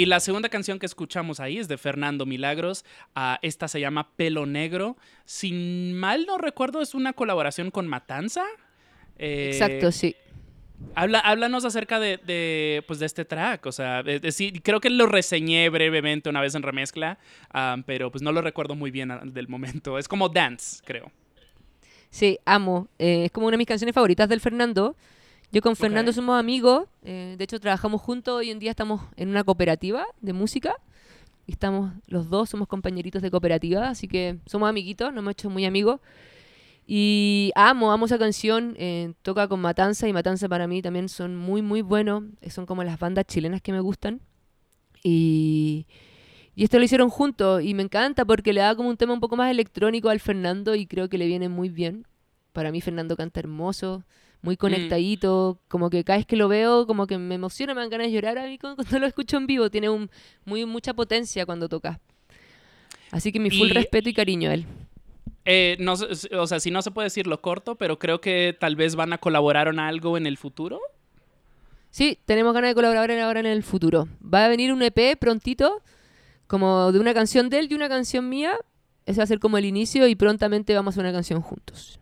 Y la segunda canción que escuchamos ahí es de Fernando Milagros. Ah, esta se llama Pelo Negro. Si mal no recuerdo, es una colaboración con Matanza. Eh, Exacto, sí. Habla, háblanos acerca de, de, pues, de este track. O sea, de- de- sí, creo que lo reseñé brevemente una vez en remezcla, ah, pero pues no lo recuerdo muy bien del momento. Es como dance, creo. Sí, amo. Eh, es como una de mis canciones favoritas del Fernando. Yo con Fernando Ok. somos amigos. eh, de hecho, trabajamos juntos. Hoy en día estamos en una cooperativa de música. Y estamos, los dos somos compañeritos de cooperativa. Así que somos amiguitos, nos hemos hecho muy amigos. Y amo, amo esa canción. eh, toca con Matanza y Matanza para mí también son muy, muy buenos. eh, Son como las bandas chilenas que me gustan. Y, y esto lo hicieron juntos y me encanta porque le da como un tema un poco más electrónico al Fernando y creo que le viene muy bien. Para mí Fernando canta hermoso, muy conectadito, como que cada vez que lo veo como que me emociona, me dan ganas de llorar a mí <laughs> cuando, lo escucho en vivo. Tiene un, muy, mucha potencia cuando toca. Así que mi full Y- respeto y cariño a él. Eh, no, o sea, si no se puede decir lo corto, pero creo que tal vez van a colaborar en algo en el futuro. Sí, tenemos ganas de colaborar ahora en el futuro. Va a venir un EP prontito, como de una canción de él y una canción mía. Ese va a ser como el inicio y prontamente vamos a hacer una canción juntos.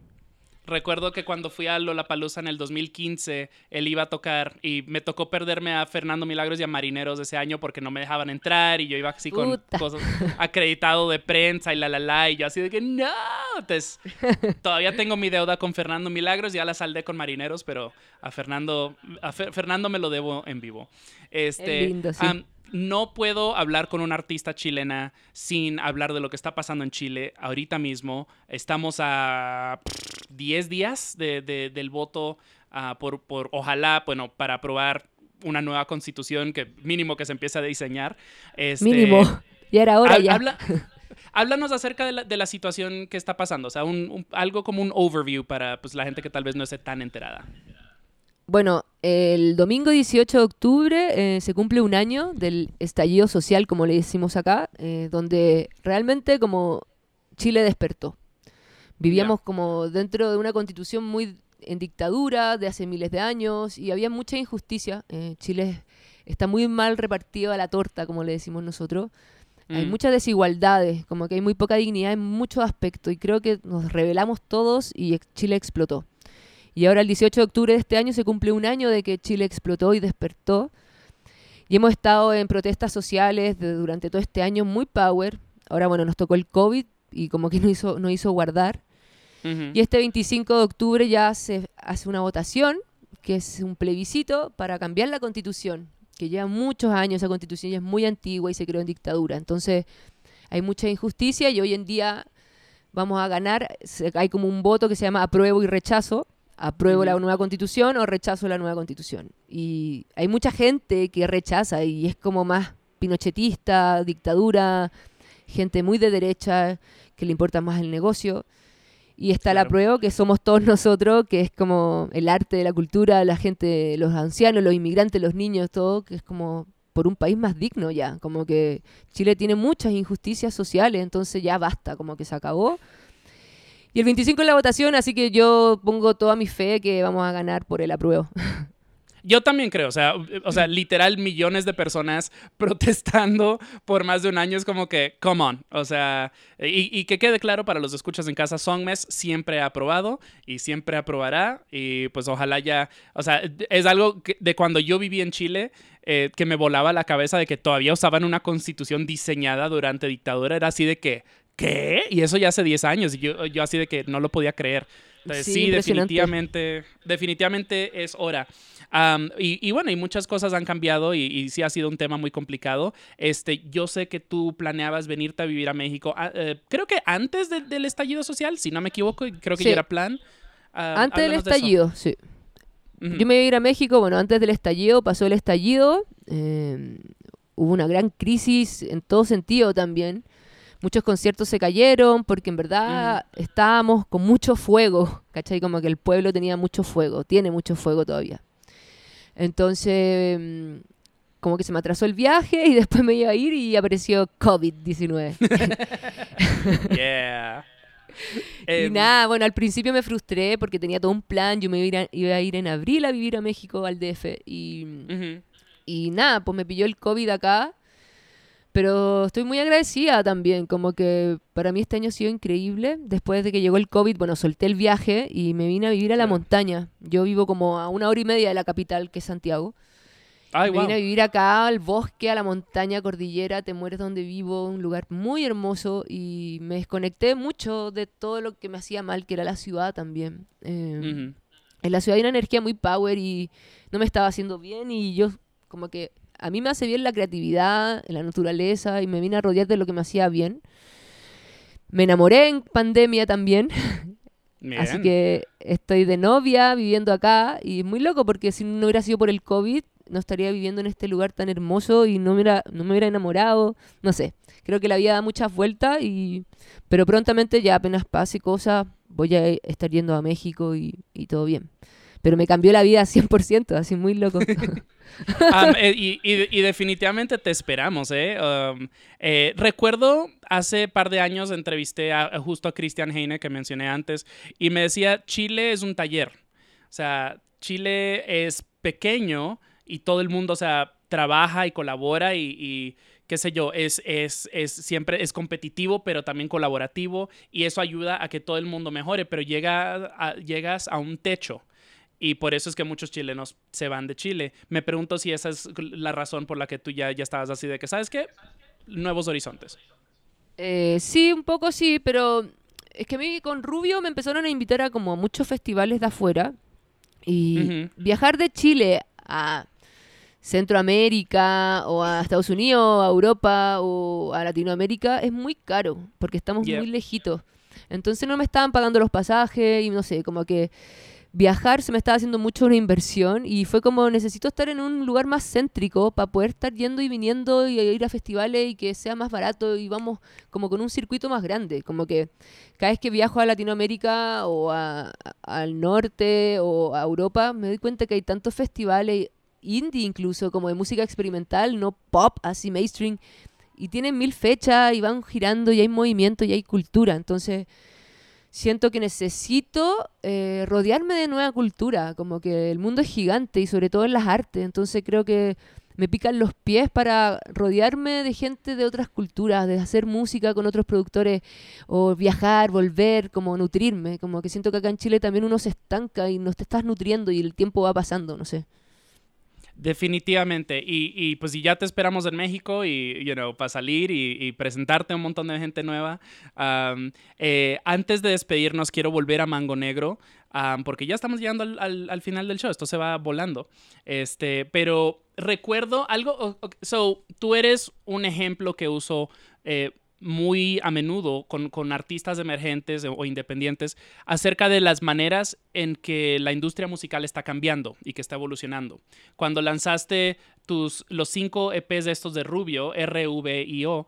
Recuerdo que cuando fui a Lollapalooza en el 2015, él iba a tocar y me tocó perderme a Fernando Milagros y a Marineros ese año porque no me dejaban entrar y yo iba así con Puta. cosas acreditado de prensa y la la la y yo así de que no. Entonces, <laughs> todavía tengo mi deuda con Fernando Milagros, ya la saldé con Marineros, pero a Fernando a Fer- Fernando me lo debo en vivo. Este, Es lindo, sí. No puedo hablar con una artista chilena sin hablar de lo que está pasando en Chile ahorita mismo. Estamos a pff, 10 días de- de- del voto ah, por, por, ojalá, bueno, para aprobar una nueva constitución que mínimo que se empiece a diseñar. Este, Mínimo. <laughs> Ya era hora ya. habla- <laughs> háblanos acerca de la, de la situación que está pasando, o sea, un- un- algo como un overview para pues, la gente que tal vez no esté tan enterada. Bueno, el domingo 18 de octubre eh, se cumple un año del estallido social, como le decimos acá, eh, donde realmente como Chile despertó. Vivíamos como dentro de una constitución muy en dictadura de hace miles de años y había mucha injusticia. Eh, Chile está muy mal repartido a la torta, como le decimos nosotros. Hay Mm. muchas desigualdades, como que hay muy poca dignidad en muchos aspectos y creo que nos rebelamos todos y Chile explotó. Y ahora el 18 de octubre de este año se cumple un año de que Chile explotó y despertó. Y hemos estado en protestas sociales de- durante todo este año muy power. Ahora, bueno, nos tocó el COVID y como que <laughs> nos hizo, nos hizo guardar. Y este 25 de octubre ya se hace una votación, que es un plebiscito para cambiar la constitución, que lleva muchos años, esa constitución ya es muy antigua y se creó en dictadura. Entonces hay mucha injusticia y hoy en día vamos a ganar, hay como un voto que se llama apruebo y rechazo, apruebo la nueva constitución o rechazo la nueva constitución. Y hay mucha gente que rechaza y es como más pinochetista, dictadura, gente muy de derecha que le importa más el negocio. Y está la prueba que somos todos <laughs> nosotros, que es como el arte, la cultura, la gente, los ancianos, los inmigrantes, los niños, todo, que es como por un país más digno ya. Como que Chile tiene muchas injusticias sociales, entonces ya basta, como que se acabó. Y el 25 es la votación, así que yo pongo toda mi fe que vamos a ganar por el apruebo. Yo también creo, o sea, o sea, literal millones de personas <laughs> protestando por más de un año es como que, come on, o sea, y, que quede claro para los escuchas en casa, Songmes siempre ha aprobado y siempre aprobará y pues ojalá ya, o sea, es algo de cuando yo viví en Chile eh, que me volaba la cabeza de que todavía usaban una constitución diseñada durante dictadura, era así de que, ¿qué? Y eso ya hace 10 años y yo, yo así de que no lo podía creer. Entonces, Sí, definitivamente, definitivamente es hora. Y, y bueno, y muchas cosas han cambiado y, y sí ha sido un tema muy complicado. Este, yo sé que tú planeabas venirte a vivir a México. ah, eh, creo que antes de- del estallido social, si no me equivoco, creo que Sí. ya era plan. Ah, antes del de estallido, sí. Yo me iba a ir a México, bueno, antes del estallido, pasó el estallido, eh, hubo una gran crisis en todo sentido también. Muchos conciertos se cayeron porque en verdad estábamos con mucho fuego, <laughs> ¿cachai? Como que el pueblo tenía mucho fuego, tiene mucho fuego todavía. Entonces, mm, como que se me atrasó el viaje y <laughs> después me iba a ir y apareció COVID-19. <laughs> Yeah. Y Em, nada, bueno, al principio me frustré porque tenía todo un plan, yo me iba a ir, a- iba a ir en abril a vivir a México, al DF, y, ujú. Y nada, pues me pilló el COVID acá. Pero estoy muy agradecida también, como que para mí este año ha sido increíble. Después de que llegó el COVID, bueno, solté el viaje y me vine a vivir a la montaña. Yo vivo como a una hora y media de la capital, que es Santiago. Ay, me wow. vine a vivir acá, al bosque, a la montaña, cordillera, te mueres donde vivo, un lugar muy hermoso y me desconecté mucho de todo lo que me hacía mal, que era la ciudad también. Eh, Ujú. En la ciudad hay una energía muy power y no me estaba haciendo bien y yo como que a mí me hace bien la creatividad, la naturaleza y me vine a rodear de lo que me hacía bien. Me enamoré en pandemia también, <laughs> así Bien. que estoy de novia viviendo acá y es muy loco porque si no hubiera sido por el COVID no estaría viviendo en este lugar tan hermoso y no me hubiera, no me hubiera enamorado, no sé. Creo que la vida da muchas vueltas y pero prontamente ya apenas pase cosas voy a estar yendo a México y, y todo bien. Pero me cambió la vida 100%, así muy loco. <laughs> Am, <laughs> eh, y, y- y definitivamente te esperamos, ¿eh? Um, eh, recuerdo hace par de años entrevisté a, a justo a Christian Heine, que mencioné antes, y me decía, Chile es un taller. O sea, Chile es pequeño y todo el mundo, o sea, trabaja y colabora y... y qué sé yo, es, es, es siempre es competitivo, pero también colaborativo, y eso ayuda a que todo el mundo mejore, pero llega a- llegas a un techo. Y por eso es que muchos chilenos se van de Chile. Me pregunto si esa es la razón por la que tú ya, ya estabas así de que, ¿sabes qué? Nuevos horizontes. Eh, sí, un poco sí, pero es que a mí con Rubio me empezaron a invitar a como muchos festivales de afuera. Y viajar de Chile a Centroamérica o a Estados Unidos, a Europa o a Latinoamérica es muy caro porque estamos Yeah. muy lejitos. Entonces no me estaban pagando los pasajes y no sé, como que viajar se me estaba haciendo mucho una inversión y fue como necesito estar en un lugar más céntrico para poder estar yendo y viniendo y ir a festivales y que sea más barato y vamos como con un circuito más grande, como que cada vez que viajo a Latinoamérica o al norte o a Europa me doy cuenta que hay tantos festivales indie incluso como de música experimental, no pop así mainstream y tienen mil fechas y van girando y hay movimiento y hay cultura, entonces siento que necesito eh, rodearme de nueva cultura, como que el mundo es gigante y sobre todo en las artes, entonces creo que me pican los pies para rodearme de gente de otras culturas, de hacer música con otros productores o viajar, volver, como nutrirme, como que siento que acá en Chile también uno se estanca y no te estás nutriendo y el tiempo va pasando, no sé. Definitivamente. Y, y, pues ya te esperamos en México y, you know, para salir y, presentarte a un montón de gente nueva. Eh, antes de despedirnos, quiero volver a Mango Negro. am, porque ya estamos llegando al, al- al final del show. Esto se va volando. Este, pero recuerdo algo. so, tú eres un ejemplo que uso eh, muy a menudo con, con artistas emergentes o independientes acerca de las maneras en que la industria musical está cambiando y que está evolucionando. Cuando lanzaste tus, los cinco EPs de estos de Rubio, R, V y O,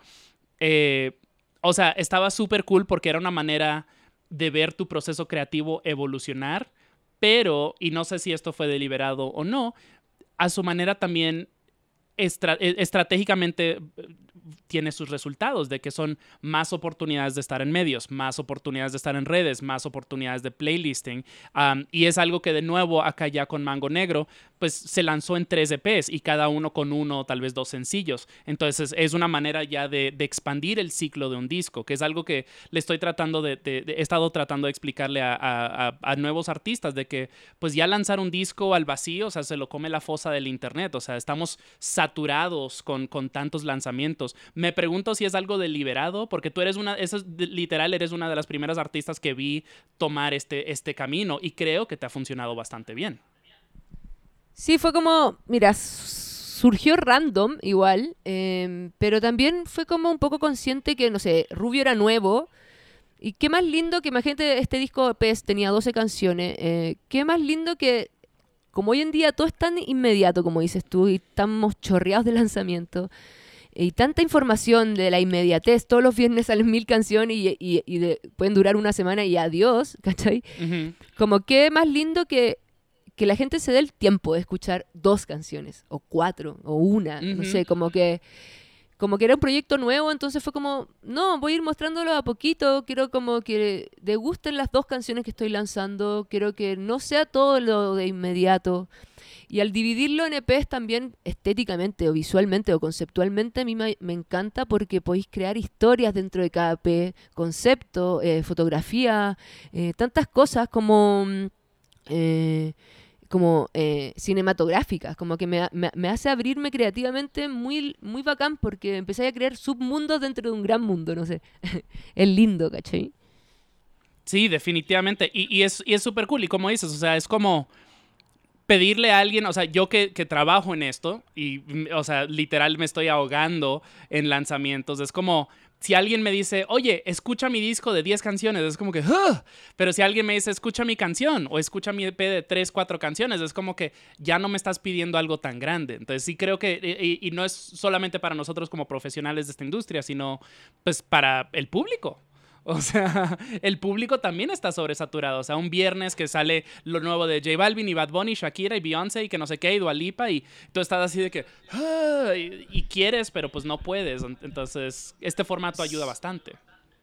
eh, o sea, estaba súper cool porque era una manera de ver tu proceso creativo evolucionar, pero, y no sé si esto fue deliberado o no, a su manera también eh, estratégicamente tiene sus resultados, de que son más oportunidades de estar en medios, más oportunidades de estar en redes, más oportunidades de playlisting. y es algo que de nuevo acá ya con Mango Negro, pues se lanzó en tres EPs y cada uno con uno, tal vez dos sencillos. Entonces es una manera ya de, expandir el ciclo de un disco, que es algo que le estoy tratando de, he estado tratando de explicarle a, nuevos artistas, de que pues ya lanzar un disco al vacío, o sea, se lo come la fosa del internet, o sea, estamos saturados con, con tantos lanzamientos. Me pregunto si es algo deliberado, porque tú eres una, eso es literal, eres una de las primeras artistas que vi tomar este, este camino y creo que te ha funcionado bastante bien. Sí, fue como, mira, surgió random igual, em, pero también fue como un poco consciente que, no sé, Rubio era nuevo. Y qué más lindo que, imagínate, este disco PES tenía 12 canciones. eh, qué más lindo que, como hoy en día todo es tan inmediato, como dices tú, y estamos chorreados de lanzamiento, y tanta información de la inmediatez, todos los viernes salen mil canciones y, y- y de- pueden durar una semana y adiós, <laughs> ¿cachai? Como que más lindo que, que la gente se dé el tiempo de escuchar dos canciones, o cuatro, o una, no sé, como que como que era un proyecto nuevo, entonces fue como, no, voy a ir mostrándolo a poquito, quiero como que degusten las dos canciones que estoy lanzando, quiero que no sea todo lo de inmediato. Y al dividirlo en EPs también estéticamente o visualmente o conceptualmente a mí me, me encanta porque podéis crear historias dentro de cada EP, concepto, eh, fotografía, eh, tantas cosas como... mm, eh, como eh, cinematográficas, como que me, me- hace abrirme creativamente muy, muy bacán porque empecé a crear submundos dentro de un gran mundo, no sé. <laughs> es lindo, ¿cachai? Sí, definitivamente. Y, y es y es súper cool. Y como dices, o sea, es como pedirle a alguien, o sea, yo que, que trabajo en esto y, o sea, literal me estoy ahogando en lanzamientos, es como si alguien me dice, oye, escucha mi disco de 10 canciones, es como que, "Ugh". pero si alguien me dice, escucha mi canción o escucha mi EP de 3, 4 canciones, es como que ya no me estás pidiendo algo tan grande. Entonces sí creo que, y, y no es solamente para nosotros como profesionales de esta industria, sino pues para el público. <laughs> O sea, el público también está sobresaturado. O sea, un viernes que sale lo nuevo de J Balvin y Bad Bunny, Shakira y Beyoncé y que no sé qué, y Dua Lipa y tú estás así de que... "Ah", y, y quieres, pero pues no puedes. Entonces, este formato ayuda bastante.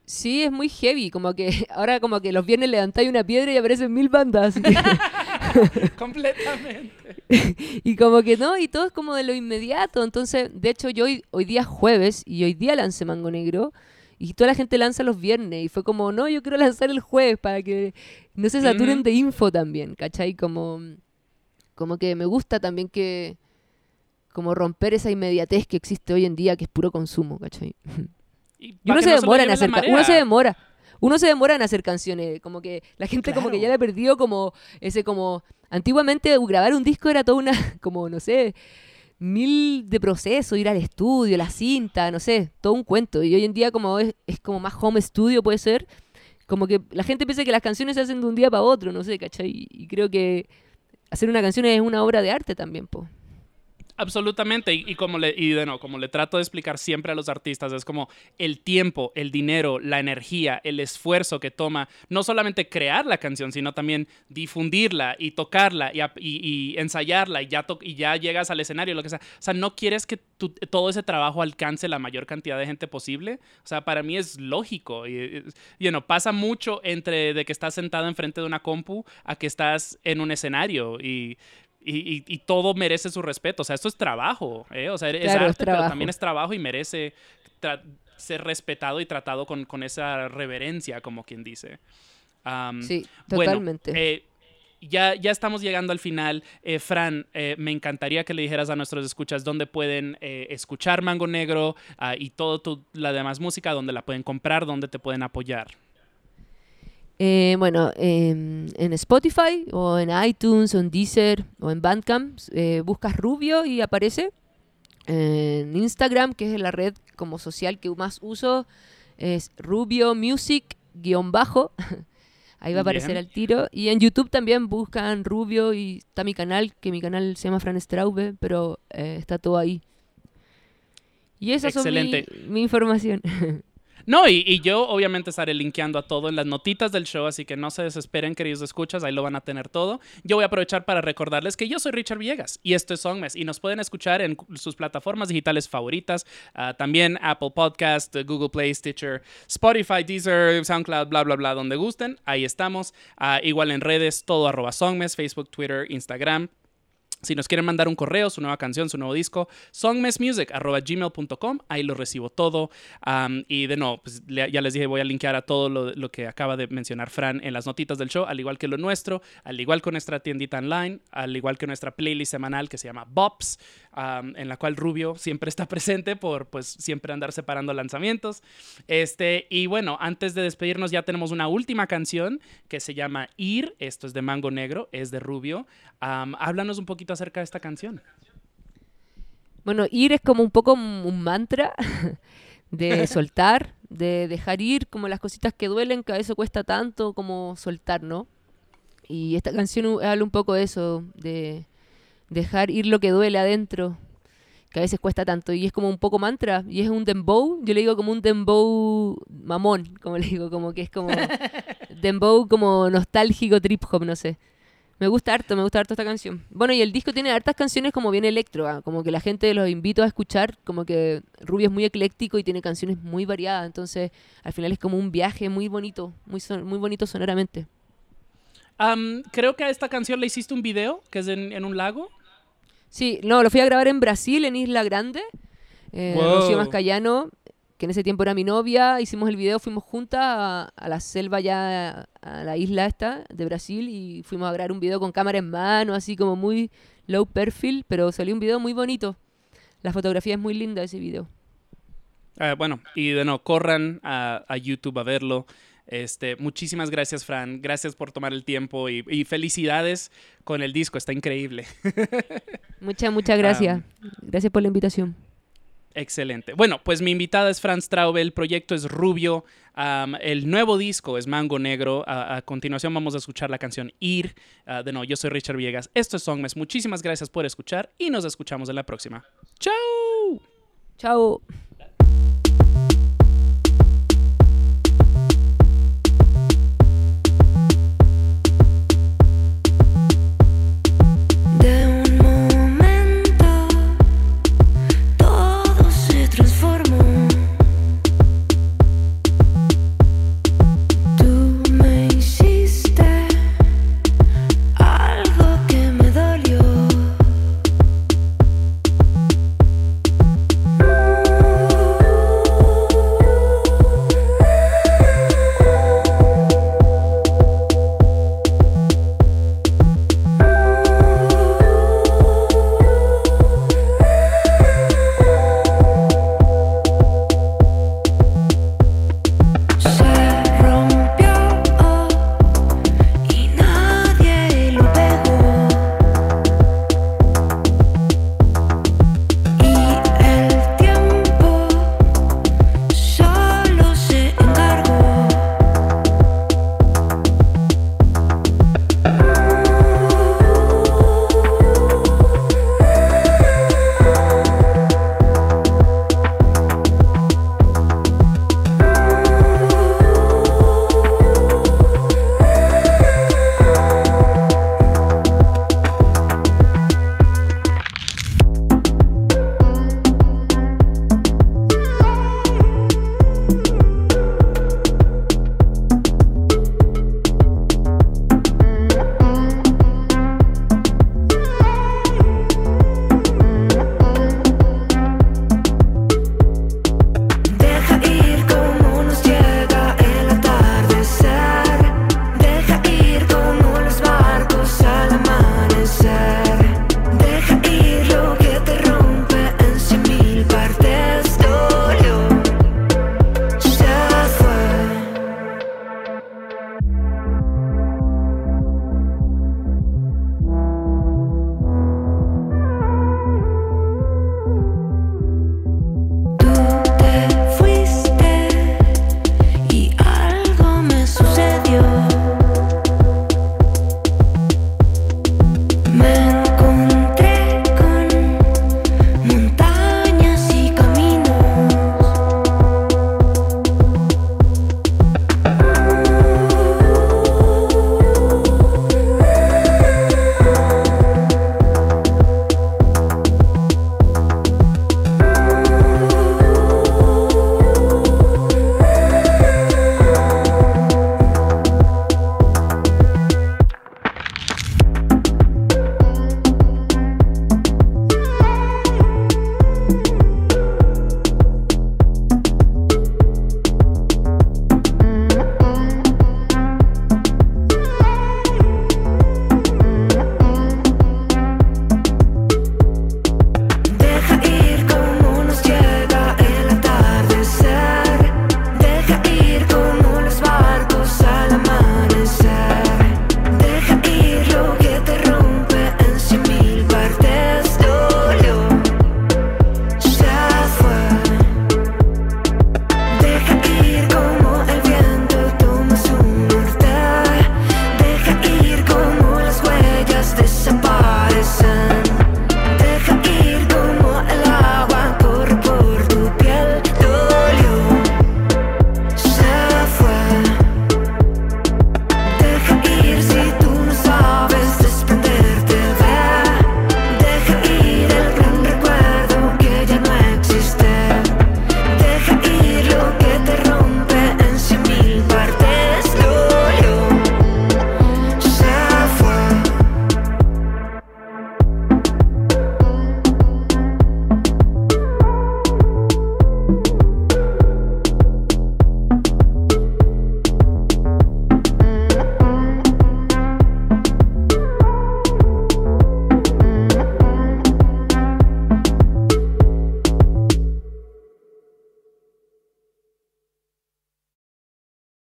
Sí, es muy heavy, como que <laughs> ahora como que los viernes levantáis una piedra y aparecen mil bandas. que- <laughs> Completamente. y como que no, y todo es como de lo inmediato. Entonces, de hecho, yo hoy, hoy día es jueves y hoy día lancé Mango Negro. Y toda la gente lanza los viernes. Y fue como, no, yo quiero lanzar el jueves para que no se saturen de info también, ¿cachai? Como, como que me gusta también que. Como romper esa inmediatez que existe hoy en día, que es puro consumo, ¿cachai? <laughs> Y, uno se no demora en hacer uno se demora. Uno se demora en hacer canciones, como que la gente como que ya le ha perdido como ese como antiguamente grabar un disco era toda una <laughs> como no sé, mil de proceso, ir al estudio, la cinta, no sé, todo un cuento. Y hoy en día como es, es como más home studio puede ser, como que la gente piensa que las canciones se hacen de un día para otro, no sé, ¿cachai? Y, creo que hacer una canción es una obra de arte también, po. Absolutamente, y, como le, y de como le trato de explicar siempre a los artistas, es como el tiempo, el dinero, la energía, el esfuerzo que toma, no solamente crear la canción, sino también difundirla y tocarla y, y- ensayarla y ya, y ya llegas al escenario, lo que sea. O sea, no quieres que todo ese trabajo alcance la mayor cantidad de gente posible. O sea, para mí es lógico. Y, you pasa mucho entre de que estás sentado enfrente de una compu a que estás en un escenario y y, y- y todo merece su respeto. O sea, esto es trabajo, ¿eh? O sea, es Claro, es arte, pero también es trabajo y merece ser respetado y tratado con, con esa reverencia, como quien dice. Sí, bueno, totalmente. eh, ya, ya estamos llegando al final. Eh, Fran, eh, me encantaría que le dijeras a nuestros escuchas dónde pueden eh, escuchar Mango Negro ah, y toda la demás música, dónde la pueden comprar, dónde te pueden apoyar. Eh, bueno, em, en Spotify o en iTunes o en Deezer o en Bandcamp eh, buscas Rubio y aparece. En Instagram, que es la red como social que más uso, es Rubio Music guion bajo. <laughs> Ahí va a aparecer Bien. al tiro. Y en YouTube también buscan Rubio y está mi canal, que mi canal se llama Fran Straube, pero eh, está todo ahí. Y esa es mi información. <laughs> No, y, yo obviamente estaré linkeando a todo en las notitas del show, así que no se desesperen, queridos escuchas, ahí lo van a tener todo. Yo voy a aprovechar para recordarles que yo soy Richard Villegas y esto es Songmes y nos pueden escuchar en sus plataformas digitales favoritas, ah, también Apple Podcast, Google Play, Stitcher, Spotify, Deezer, SoundCloud, bla, bla, bla, donde gusten, ahí estamos. Ah, igual en redes, todo arroba Songmes, Facebook, Twitter, Instagram. Si nos quieren mandar un correo, su nueva canción, su nuevo disco, songmessmusic.gmail.com, ahí lo recibo todo. Am, y de nuevo, pues, ya les dije, voy a linkear a todo lo, lo que acaba de mencionar Fran en las notitas del show, al igual que lo nuestro, al igual que nuestra tiendita online, al igual que nuestra playlist semanal que se llama Bops, en la cual Rubio siempre está <laughs> presente por pues siempre andar separando lanzamientos. Este, y bueno, antes de despedirnos ya tenemos una última canción que se llama Ir, esto es de Mango Negro, es de Rubio. Am, háblanos un poquito acerca de esta canción. Bueno, ir es como un poco un mantra <laughs> de <laughs> soltar, de dejar ir como las cositas que duelen, que a veces cuesta tanto como soltar, ¿no? Y esta canción habla un poco de eso, de dejar ir lo que duele adentro, que a veces cuesta tanto. Y es como un poco mantra, y es un dembow, yo le digo como un dembow mamón, como le digo, como que es como <laughs> dembow como nostálgico trip hop, no sé. Me gusta harto, me gusta harto esta canción. Bueno, y el disco tiene hartas canciones como bien electro, ah, como que la gente los invito a escuchar, como que Rubio es muy ecléctico y tiene canciones muy variadas, entonces al final es como un viaje muy bonito, muy, son- muy bonito sonoramente. Am, creo que a esta canción le hiciste un video, que es en, en un lago. Sí, no, lo fui a grabar en Brasil, en Isla Grande. Eh, Wow. Rocío Mascayano, que en ese tiempo era mi novia, hicimos el video, fuimos juntas a, a la selva ya, a la isla esta de Brasil y fuimos a grabar un video con cámara en mano, así como muy low perfil, pero salió un video muy bonito. La fotografía es muy linda ese video. Ah, bueno, y de nuevo, corran a, a YouTube a verlo. Este, muchísimas gracias, Fran. Gracias por tomar el tiempo y, y felicidades con el disco. Está increíble. <laughs> Muchas, muchas gracias. Gracias por la invitación. Excelente. Bueno, pues mi invitada es Franz Traube, el proyecto es Rubio, el nuevo disco es Mango Negro. A, a continuación vamos a escuchar la canción Ir. Ah, de nuevo, yo soy Richard Villegas. Esto es Songmes. Muchísimas gracias por escuchar y nos escuchamos en la próxima. ¡Chao! Chao.